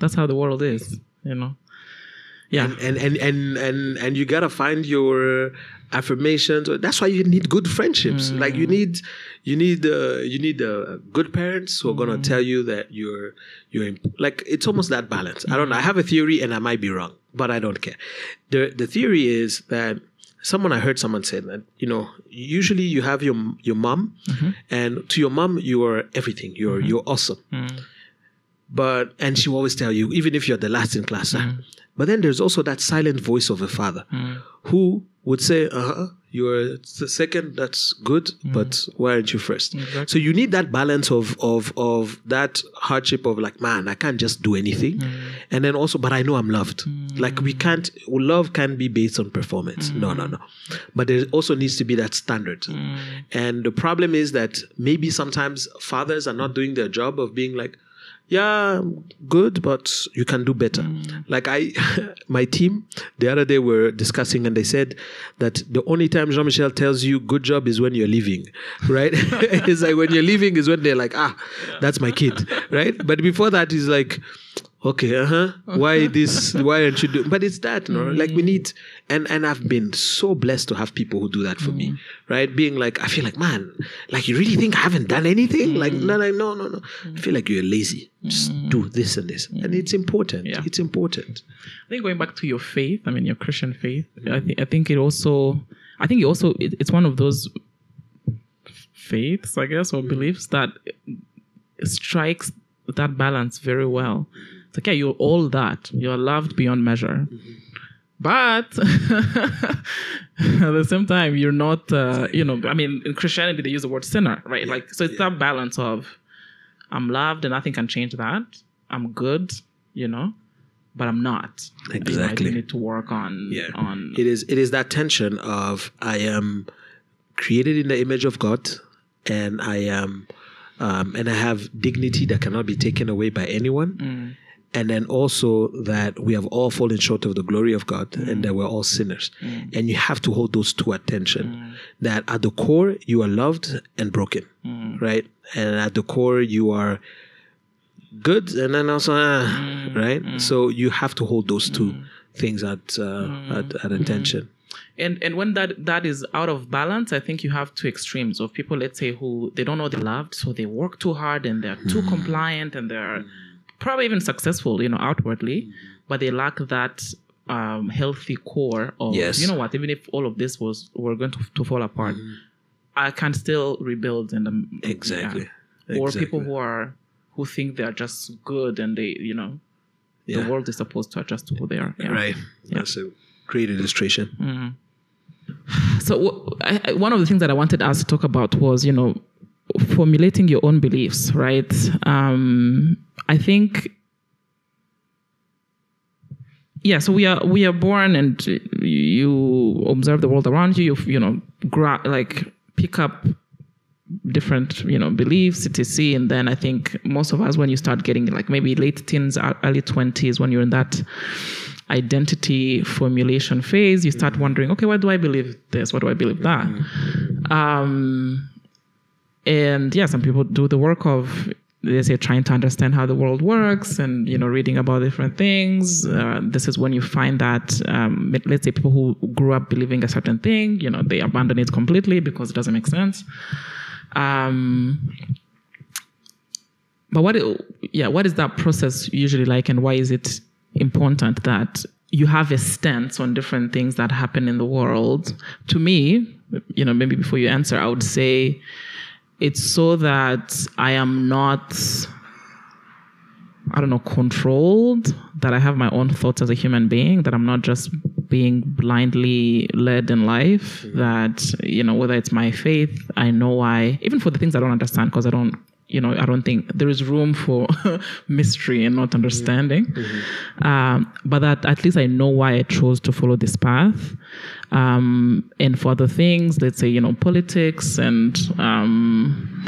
that's how the world is, you know. Yeah. and and and and and you gotta find your affirmations. That's why you need good friendships. Mm. Like you need you need uh, you need uh, good parents who are gonna mm. tell you that you're you're imp- like it's almost that balance. I don't know. I have a theory and i might be wrong but i don't care. The the theory is that someone i heard someone say that you know usually you have your your mom mm-hmm. and to your mom you are everything. You're mm-hmm. you're awesome mm. But and she will always tell you even if you're the last in class huh? Mm. but then there's also that silent voice of a father mm. who would say uh-huh you're the second that's good mm. but why aren't you first? Exactly. so you need that balance of of of that hardship of like man i can't just do anything. And then also but i know i'm loved. Like we can't love can be based on performance. No no no. But there also needs to be that standard. And the problem is that maybe sometimes fathers are not doing their job of being like yeah, good, but you can do better. Like I, my team the other day were discussing and they said that the only time Jean Michel tells you good job is when you're leaving, right? it's like when you're leaving is when they're like, ah, that's my kid, right? But before that, he's like, okay, uh huh. Why this? Why aren't you doing? But it's that, no? Mm. Like we need, and and I've been so blessed to have people who do that for me, mm. right? Being like, I feel like, man, like you really think I haven't done anything? Like, mm. no, like, no, no, no. I feel like you're lazy. Just do this and this, and it's important. Yeah. It's important. I think going back to your faith, I mean your Christian faith, I think I think it also, I think it also it, it's one of those faiths, I guess, or beliefs that strikes that balance very well. It's like yeah, you're all that, you're loved beyond measure, but at the same time, you're not. Uh, you know, I mean, in Christianity they use the word sinner, right? Like so, it's that balance of I'm loved and nothing can change that. I'm good, you know, but I'm not. Exactly. I need to work on Yeah. on It is. It is that tension of I am created in the image of God, and I am, um, and I have dignity that cannot be taken away by anyone. And then also that we have all fallen short of the glory of God mm. and that we're all sinners. Mm. And you have to hold those two at tension. Mm. That at the core, you are loved and broken, right? And at the core, you are good and then also, ah, right? So you have to hold those two things at, uh, at, at attention. Mm-hmm. and and when that that is out of balance i think you have two extremes of people let's say who they don't know they're loved so they work too hard and they're too Mm. compliant and they're probably even successful you know outwardly but they lack that um, healthy core of Yes. you know what even if all of this was were going to, to fall apart i can still rebuild and um, Mm-hmm. Exactly. yeah. or people who are who think they're just good and they you know Yeah. the world is supposed to adjust to who they are yeah. Right. That's a great illustration. So w- I- one of the things that I wanted us to talk about was, you know, formulating your own beliefs, right? Um, I think, yeah. So we are we are born, and you observe the world around you. You you know, gra- like pick up different you know beliefs etc and then i think most of us when you start getting like maybe late teens early 20s when you're in that identity formulation phase you start wondering okay why do i believe this what do i believe that um and yeah some people do the work of they say trying to understand how the world works and you know reading about different things uh, this is when you find that um, let's say people who grew up believing a certain thing you know they abandon it completely because it doesn't make sense um, but what, yeah, what is that process usually like, and why is it important that you have a stance on different things that happen in the world? To me, you know, maybe before you answer, I would say it's so that I am not I don't know, controlled, that I have my own thoughts as a human being, that I'm not just being blindly led in life, Mm-hmm. that, you know, whether it's my faith, I know why, even for the things I don't understand, because I don't, you know, I don't think there is room for mystery and not understanding. Um, but that at least I know why I chose to follow this path. Um, and for other things, let's say, you know, politics and, um,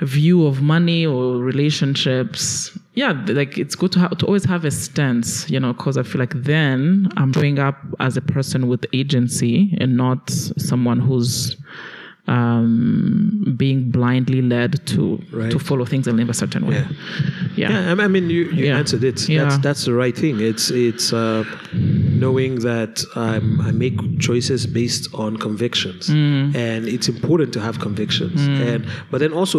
view of money or relationships yeah like it's good to have to always have a stance you know because i feel like then i'm growing up as a person with agency and not someone who's um being blindly led to Right. to follow things and live a certain way Yeah. yeah, Yeah, I mean, you, you Yeah. answered it. Yeah. That's that's the right thing. It's it's uh, knowing that um, I make choices based on convictions, Mm. and it's important to have convictions, and but then also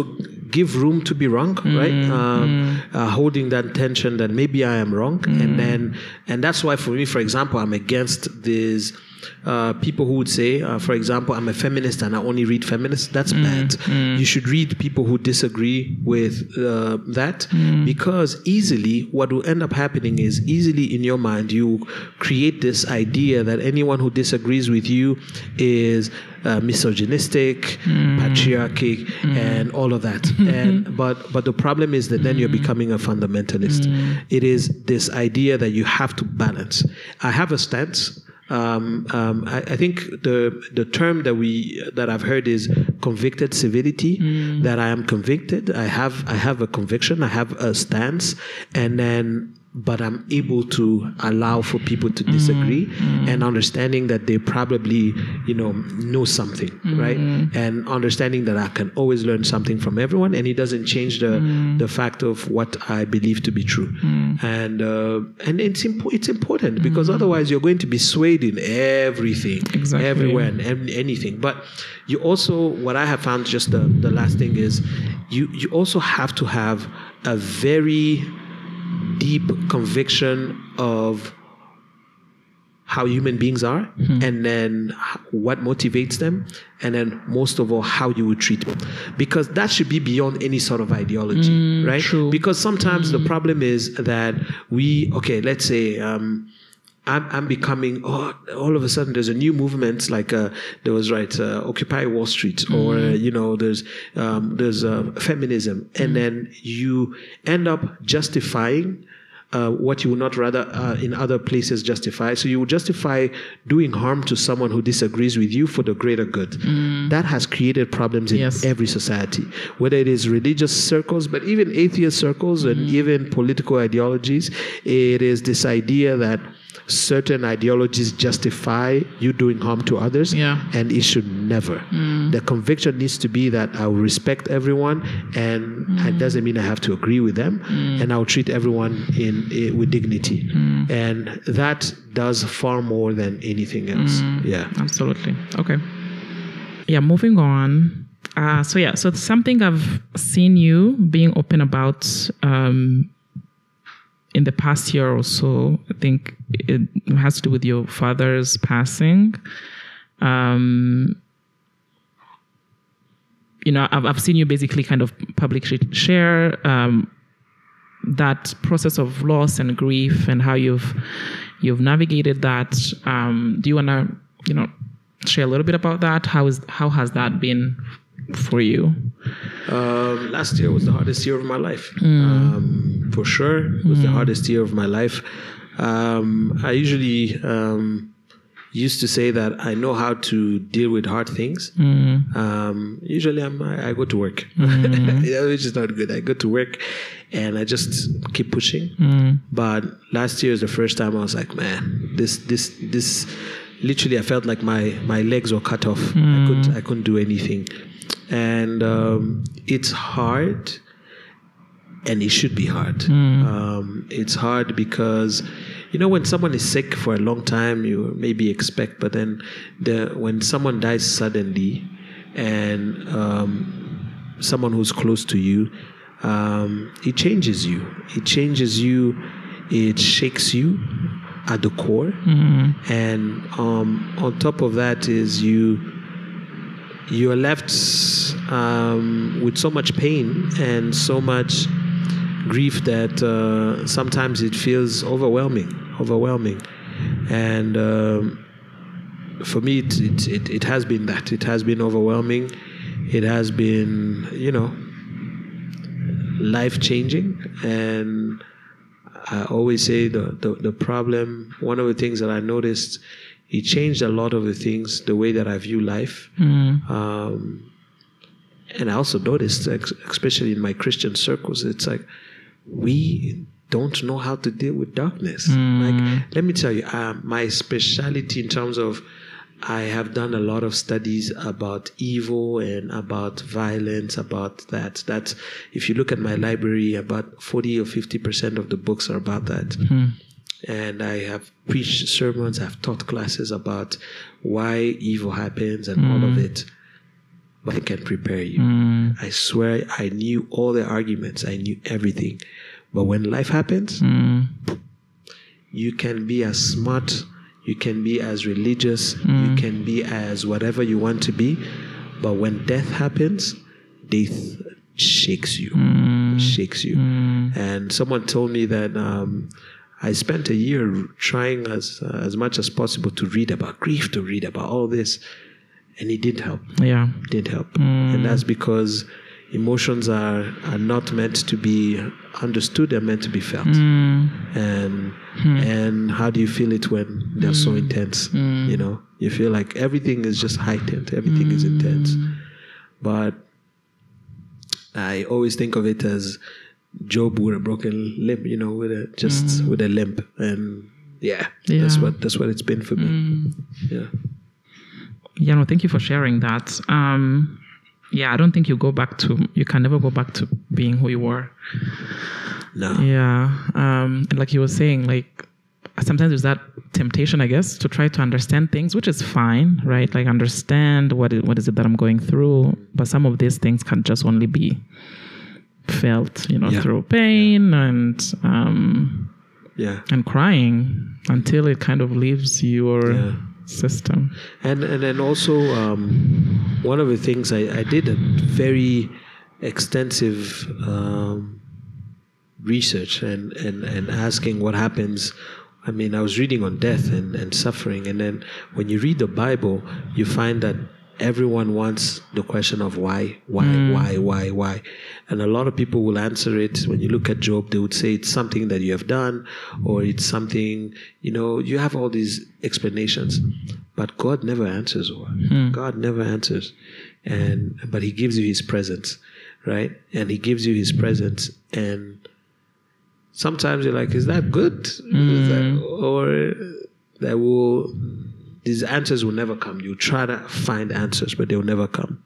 give room to be wrong, Mm. right? Um, uh, holding that tension that maybe I am wrong, Mm. and then and that's why for me, for example, I'm against this. Uh, people who would say, uh, for example, I'm a feminist and I only read feminists. That's bad. You should read people who disagree with uh, that because easily what will end up happening is easily in your mind you create this idea that anyone who disagrees with you is uh, misogynistic, patriarchic, and all of that. and but but the problem is that then you're becoming a fundamentalist. It is this idea that you have to balance. I have a stance um, um, I, I think the the term that we that I've heard is convicted civility. That I am convicted. I have I have a conviction. I have a stance, and then but I'm able to allow for people to disagree mm, mm. and understanding that they probably you know know something mm. right? And understanding that I can always learn something from everyone and it doesn't change the the fact of what I believe to be true. And uh, and it's impo- it's important because otherwise you're going to be swayed in everything Exactly. everywhere and ev- anything. But you also what I have found just the the last thing is you you also have to have a very deep conviction of how human beings are and then what motivates them and then most of all how you would treat them. Because that should be beyond any sort of ideology right? true. because sometimes the problem is that we okay let's say um I'm, I'm becoming oh all of a sudden there's a new movement like uh, there was right uh, Occupy Wall Street or uh, you know there's um, there's uh, feminism. And then you end up justifying uh, what you would not rather uh, in other places justify. So you would justify doing harm to someone who disagrees with you for the greater good. That has created problems in Yes. every society, whether it is religious circles, but even atheist circles and even political ideologies. It is this idea that certain ideologies justify you doing harm to others, Yeah. and it should never. The conviction needs to be that I will respect everyone, and it doesn't mean I have to agree with them, and I'll treat everyone in, eh, with dignity, and that does far more than anything else. Yeah. absolutely. Okay. Yeah moving on. Uh, so yeah so something i've seen you being open about um, in the past year or so i think it has to do with your father's passing um, you know I've, I've seen you basically kind of publicly share um, that process of loss and grief and how you've you've navigated that. Um, do you want to you know share a little bit about that? How is how has that been for you? Um, last year was the hardest year of my life. Um, for sure, it was the hardest year of my life. Um, I usually um, used to say that I know how to deal with hard things. Um, usually, I'm, I, I go to work, Yeah, which is not good. I go to work and I just keep pushing. But last year is the first time I was like, man, this, this, this. Literally, I felt like my my legs were cut off. I couldn't I couldn't do anything, and um, it's hard and it should be hard. Um, it's hard because, you know, when someone is sick for a long time, you maybe expect, but then the when someone dies suddenly, and um, someone who's close to you, um, it changes you. It changes you. It shakes you at the core, and um, on top of that is you you are left um, with so much pain and so much grief that uh, sometimes it feels overwhelming, overwhelming, and um, for me, it, it it it has been that. It has been overwhelming. It has been, you know, life changing, and I always say the, the the problem. One of the things that I noticed, it changed a lot of the things, the way that I view life. Um, and I also noticed, especially in my Christian circles, it's like we don't know how to deal with darkness. Like, let me tell you, uh, my specialty in terms of I have done a lot of studies about evil and about violence, about that. That if you look at my library, about 40 or 50% of the books are about that. And I have preached sermons, I've taught classes about why evil happens and all of mm. it but I can prepare you. Mm. I swear I knew all the arguments, I knew everything. But when life happens, mm. you can be as smart, you can be as religious, you can be as whatever you want to be. But when death happens, death shakes you, shakes you. And someone told me that um, I spent a year trying as uh, as much as possible to read about grief, to read about all this, and it didn't help. Yeah. it did help mm. and that's because emotions are are not meant to be understood they're meant to be felt. Mm. And hmm. and how do you feel it when they're so mm. intense? You know you feel like everything is just heightened everything is intense. But i always think of it as job with a broken limb you know with a just with a limp and yeah, that's what that's what it's been for me yeah Yeah, no, thank you for sharing that. Um, yeah, I don't think you go back to, you can never go back to being who you were. no Yeah. Um, and like you were saying, like sometimes there's that temptation, I guess, to try to understand things, which is fine, right? Like understand what is, what is it that I'm going through. But some of these things can just only be felt, you know, Yeah. through pain and um, yeah and crying until it kind of leaves your Yeah. system. And and then also um, one of the things I, I did a very extensive um, research and, and, and asking what happens. I mean, I was reading on death and, and suffering, and then when you read the Bible, you find that everyone wants the question of why, why, hmm. why, why, why. And a lot of people will answer it. When you look at Job, they would say it's something that you have done, or it's something, you know, you have all these explanations. But God never answers. Oh, hmm. God never answers. And, but He gives you His presence, right? And He gives you His presence. And sometimes you're like, is that good? Is that, hmm. or that will, these answers will never come. You try to find answers, but they'll never come.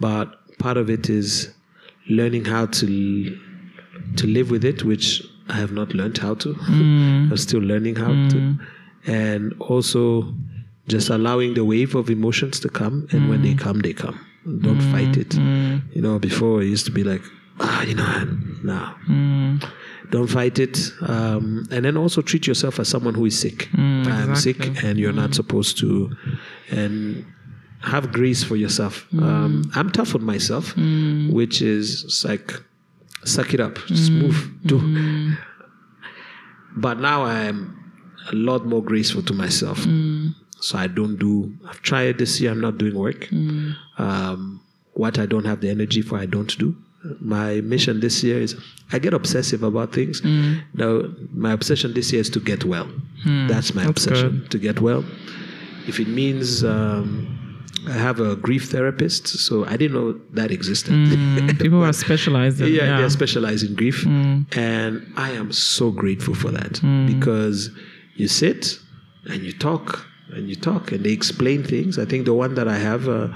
But part of it is learning how to to live with it, which I have not learned how to. Hmm. I'm still learning how to, hmm. and also just allowing the wave of emotions to come, and when they hmm. come, they come. Don't fight it. You know, before it used to be like, ah, you know, no. Don't fight it, um, and then also treat yourself as someone who is sick. Mm, I'm sick, and you're not mm. supposed to, and have grace for yourself. Mm. Um, I'm tough on myself, which is like suck it up, just move, do. But now I'm a lot more graceful to myself. So I don't do. I've tried this year. I'm not doing work. Um, what I don't have the energy for, I don't do. My mission this year is I get obsessive about things. Mm. Now, my obsession this year is to get well. Hmm. That's my That's obsession to get well. If it means um, I have a grief therapist, so I didn't know that existed. Hmm. People are specialized in yeah, yeah. they specialize in grief, hmm. and I am so grateful for that because you sit and you talk and you talk and they explain things. I think the one that I have, uh,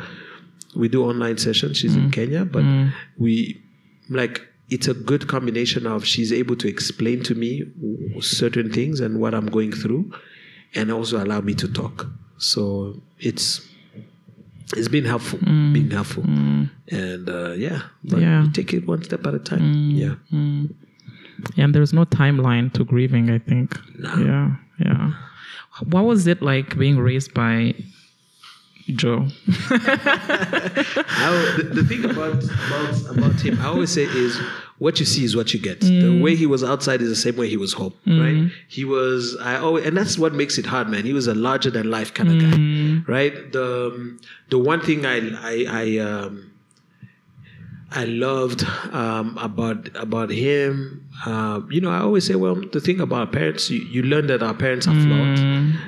we do online sessions. She's in mm. Kenya, but mm. we like it's a good combination of she's able to explain to me certain things and what I'm going through, and also allow me to talk. So it's it's been helpful, mm. been helpful, and uh, yeah, but Yeah. you take it one step at a time. Yeah. and there's no timeline to grieving i think yeah yeah what was it like being raised by joe the, the thing about, about about him, I always say is what you see is what you get. The mm. way he was outside is the same way he was home, mm. right? He was I always and that's what makes it hard, man. He was a larger than life kind of guy, mm. right? The the one thing I I, I um, I loved um, about about him. Uh, you know, I always say, well, the thing about parents, you, you learn that our parents are flawed,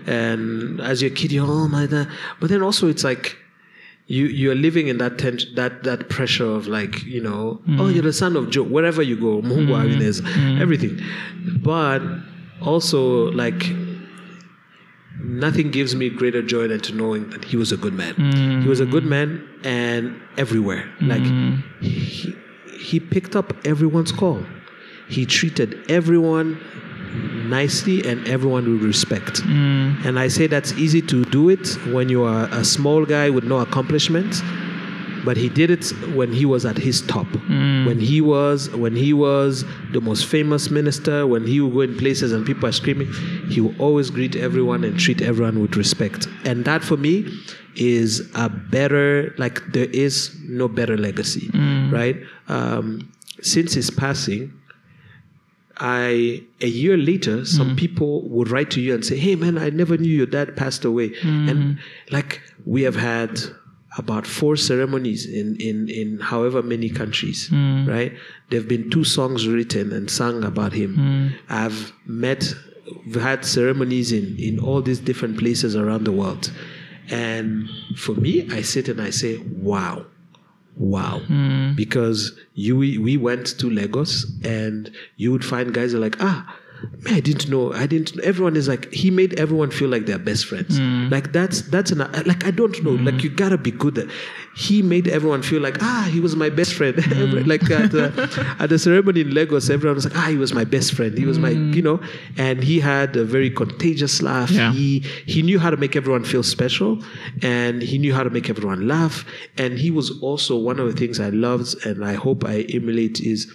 and as your kid, you're oh my god. But then also, it's like you you're living in that tension, that that pressure of like you know, oh, you're the son of Joe. Wherever you go, Mungu mm. everything. But also like nothing gives me greater joy than to knowing that he was a good man. Mm. He was a good man and everywhere. Like he, he picked up everyone's call. He treated everyone nicely and everyone with respect. Mm. And I say that's easy to do it when you are a small guy with no accomplishments but he did it when he was at his top. Mm. When he was when he was the most famous minister when he would go in places and people are screaming he would always greet everyone and treat everyone with respect. And that for me is a better like there is no better legacy mm. right? Um, since his passing I a year later, some mm. people would write to you and say, "Hey, man, I never knew your dad passed away." And like we have had about four ceremonies in in in however many countries, hmm. right? There've been two songs written and sung about him. Hmm. I've met, we've had ceremonies in in all these different places around the world, and for me, I sit and I say, "Wow." Wow, hmm. because you we went to Lagos and you would find guys are like ah man I didn't know. I didn't everyone is like he made everyone feel like they're best friends. Like that's that's an like I don't know. Like you gotta be good at he made everyone feel like ah he was my best friend. Like at the, at the ceremony in Lagos everyone was like ah he was my best friend. He was my you know and he had a very contagious laugh. Yeah. he he knew how to make everyone feel special and he knew how to make everyone laugh. And he was also one of the things I loved and I hope I emulate is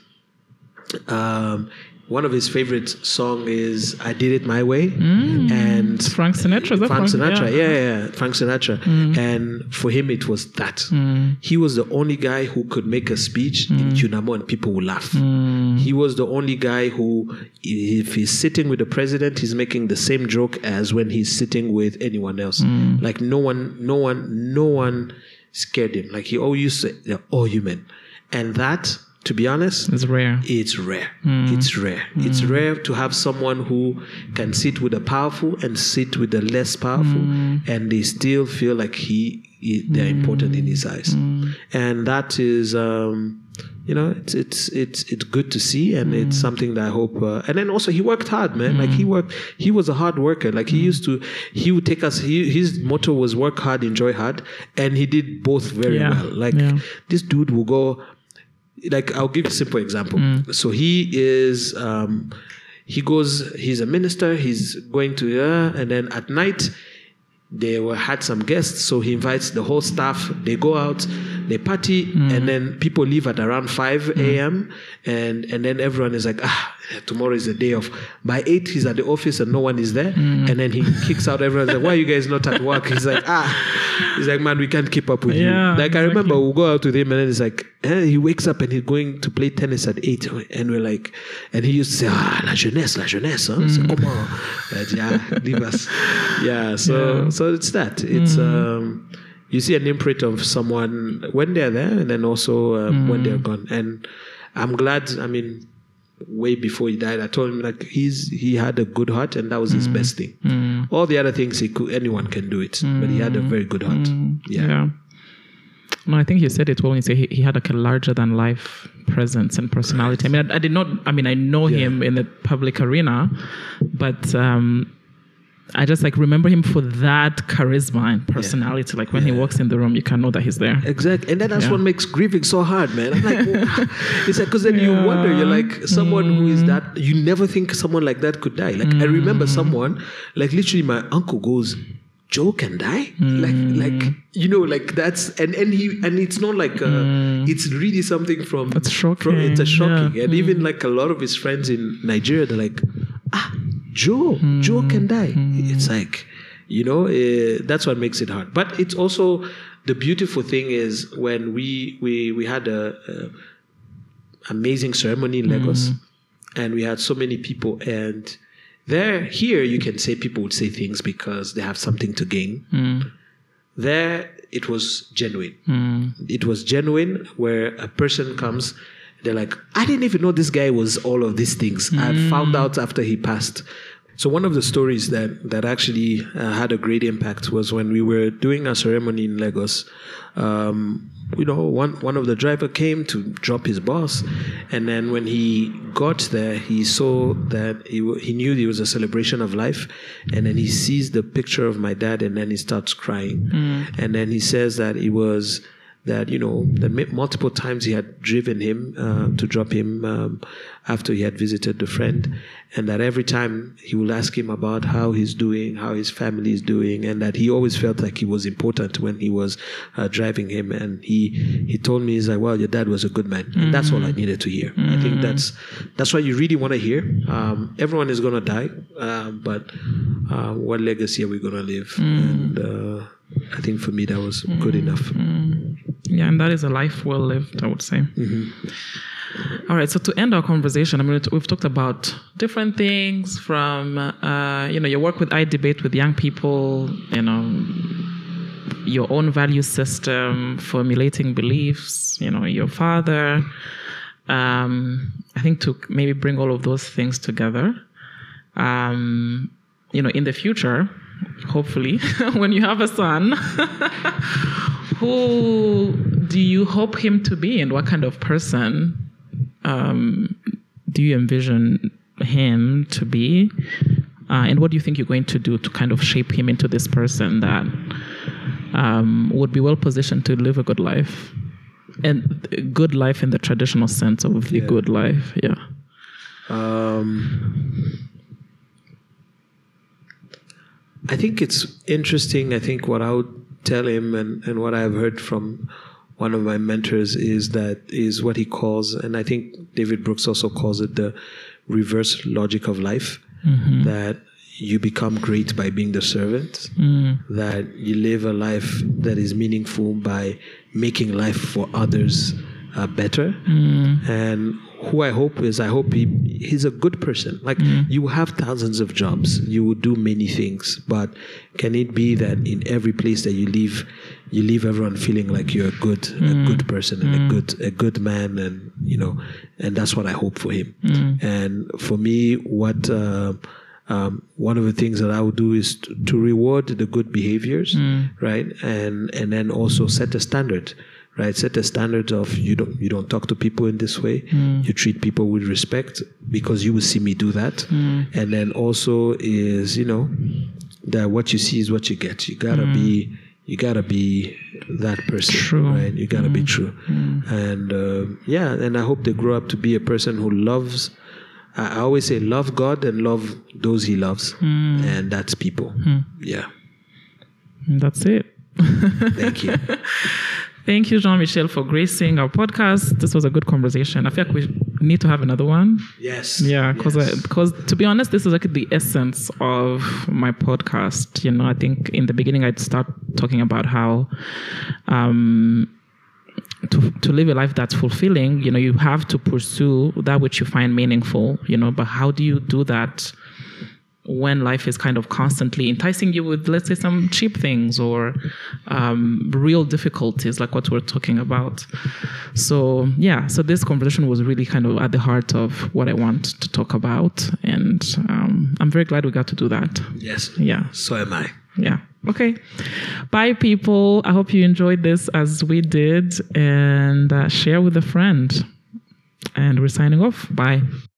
um, one of his favorite song is "I Did It My Way," mm. and Frank Sinatra. That Frank Sinatra, Yeah. yeah, yeah, Frank Sinatra. Mm. And for him, it was that. Mm. He was the only guy who could make a speech in Junamo and people would laugh. He was the only guy who, if he's sitting with the president, he's making the same joke as when he's sitting with anyone else. Like no one, no one, no one scared him. Like he always said, they're all human. And that, to be honest, It's rare. it's rare. Mm. It's rare. It's mm. rare to have someone who can sit with the powerful and sit with the less powerful, mm. and they still feel like he, he they're important in his eyes. And that is, um, you know, it's it's it's it's good to see, and it's something that I hope. Uh, and then also, he worked hard, man. Like he worked. He was a hard worker. Like he used to. He would take us. He, his motto was work hard, enjoy hard, and he did both very Yeah. well. Like Yeah. this dude will go like I'll give you a simple example. So he is um, he goes he's a minister, he's going to uh, and then at night they were had some guests, so he invites the whole staff. They go out, they party, and then people leave at around five a.m. and and then everyone is like, ah, tomorrow is the day off. By eight, he's at the office and no one is there, and then he kicks out everyone. Like, why are you guys not at work? He's like, ah, he's like, man, we can't keep up with Yeah, you. Like I remember, exactly. we'll go out with him, and then it's like, eh, he wakes up and he's going to play tennis at eight, and we're like, and he used to say, ah, la jeunesse, la jeunesse, huh? Mm. So come on, But yeah, leave us. Yeah, so so it's that. It's Mm. um, you see an imprint of someone when they're there, and then also um, when Mm. they're gone. And I'm glad. I mean, way before he died, I told him like he's he had a good heart, and that was Mm. his best thing. All the other things he could, anyone can do it, but he had a very good heart. Yeah. Mm. Yeah. No, I think you said it well when you say he, he had like a larger than life presence and personality. I mean, I, I did not, I mean, I know him in the public arena, but um, I just like remember him for that charisma and personality. Like when he walks in the room, you can know that he's there. Exactly, and then that's Yeah. what makes grieving so hard, man. I'm like, it's like because then you wonder, you're like someone who is mm. that you never think someone like that could die. Like I remember mm. someone, like literally, my uncle goes, "Joe can die," like mm. like you know, like that's and and he and it's not like uh, it's really something from That's From, it's a shocking, shocking, yeah. and even like a lot of his friends in Nigeria, they're like, "Ah, Joe, hmm. Joe can die." Hmm. It's like you know uh, that's what makes it hard but it's also the beautiful thing is when we we we had a, a amazing ceremony in Lagos, hmm. and we had so many people. And there, here, you can say people would say things because they have something to gain. There, it was genuine. It was genuine where a person comes, they're like, I didn't even know this guy was all of these things. I found out after he passed. So one of the stories that that actually uh, had a great impact was when we were doing a ceremony in Lagos. Um, you know, one one of the driver came to drop his boss, and then when he got there, he saw that he he knew it was a celebration of life, and then he sees the picture of my dad, and then he starts crying, and then he says that it was that you know that multiple times he had driven him uh, to drop him um, after he had visited the friend and that every time he would ask him about how he's doing how his family is doing and that he always felt like he was important when he was uh, driving him and he he told me he's like well your dad was a good man. And that's all I needed to hear. I think that's that's what you really want to hear. Um, everyone is gonna die uh, but uh, what legacy are we gonna leave and uh, I think for me that was good enough Yeah, and that is a life well lived, I would say. All right, so to end our conversation, I mean, we've talked about different things from, uh, you know, your work with iDebate with young people, you know, your own value system, formulating beliefs, you know, your father. Um, I think to maybe bring all of those things together, um, you know, in the future, hopefully, when you have a son, who do you hope him to be and what kind of person um, do you envision him to be? Uh, and what do you think you're going to do to kind of shape him into this person that um, would be well positioned to live a good life? And good life in the traditional sense of the Yeah. good life, yeah. Um, I think it's interesting. I think what I would tell him and, and what I've heard from one of my mentors is that is what he calls, and I think David Brooks also calls it the reverse logic of life. Mm-hmm. That you become great by being the servant. Mm. That you live a life that is meaningful by making life for others uh, better. Mm. And who I hope is, I hope he he's a good person. Like mm-hmm. you have thousands of jobs, you will do many things, but can it be that in every place that you live, you leave everyone feeling like you're a good a mm-hmm. good person and a mm-hmm. good a good man, and you know, and that's what I hope for him. And for me, what. Uh, um, one of the things that I would do is to, to reward the good behaviors, right, and and then also set a standard, right? Set the standards of you don't you don't talk to people in this way, mm. you treat people with respect because you will see me do that, mm. and then also is you know that what you see is what you get. You gotta mm. be you gotta be that person, True. right? You gotta be true, and uh, yeah, and I hope they grow up to be a person who loves. I I always say, love God and love those He loves, and that's people. Hmm. Yeah, that's it. thank you. Thank you, Jean Michel, for gracing our podcast. This was a good conversation. I feel like we need to have another one. Yes. Yeah, because yes. because to be honest, this is like the essence of my podcast. You know, I think in the beginning I'd start talking about how um, to to live a life that's fulfilling. You know, you have to pursue that which you find meaningful. You know, but how do you do that? When life is kind of constantly enticing you with, let's say, some cheap things or um, real difficulties, like what we're talking about. So, yeah, so this conversation was really kind of at the heart of what I want to talk about. And um, I'm very glad we got to do that. yes. Yeah. So am I. Yeah. Okay. Bye, people. I hope you enjoyed this as we did and uh, share with a friend. And we're signing off. Bye.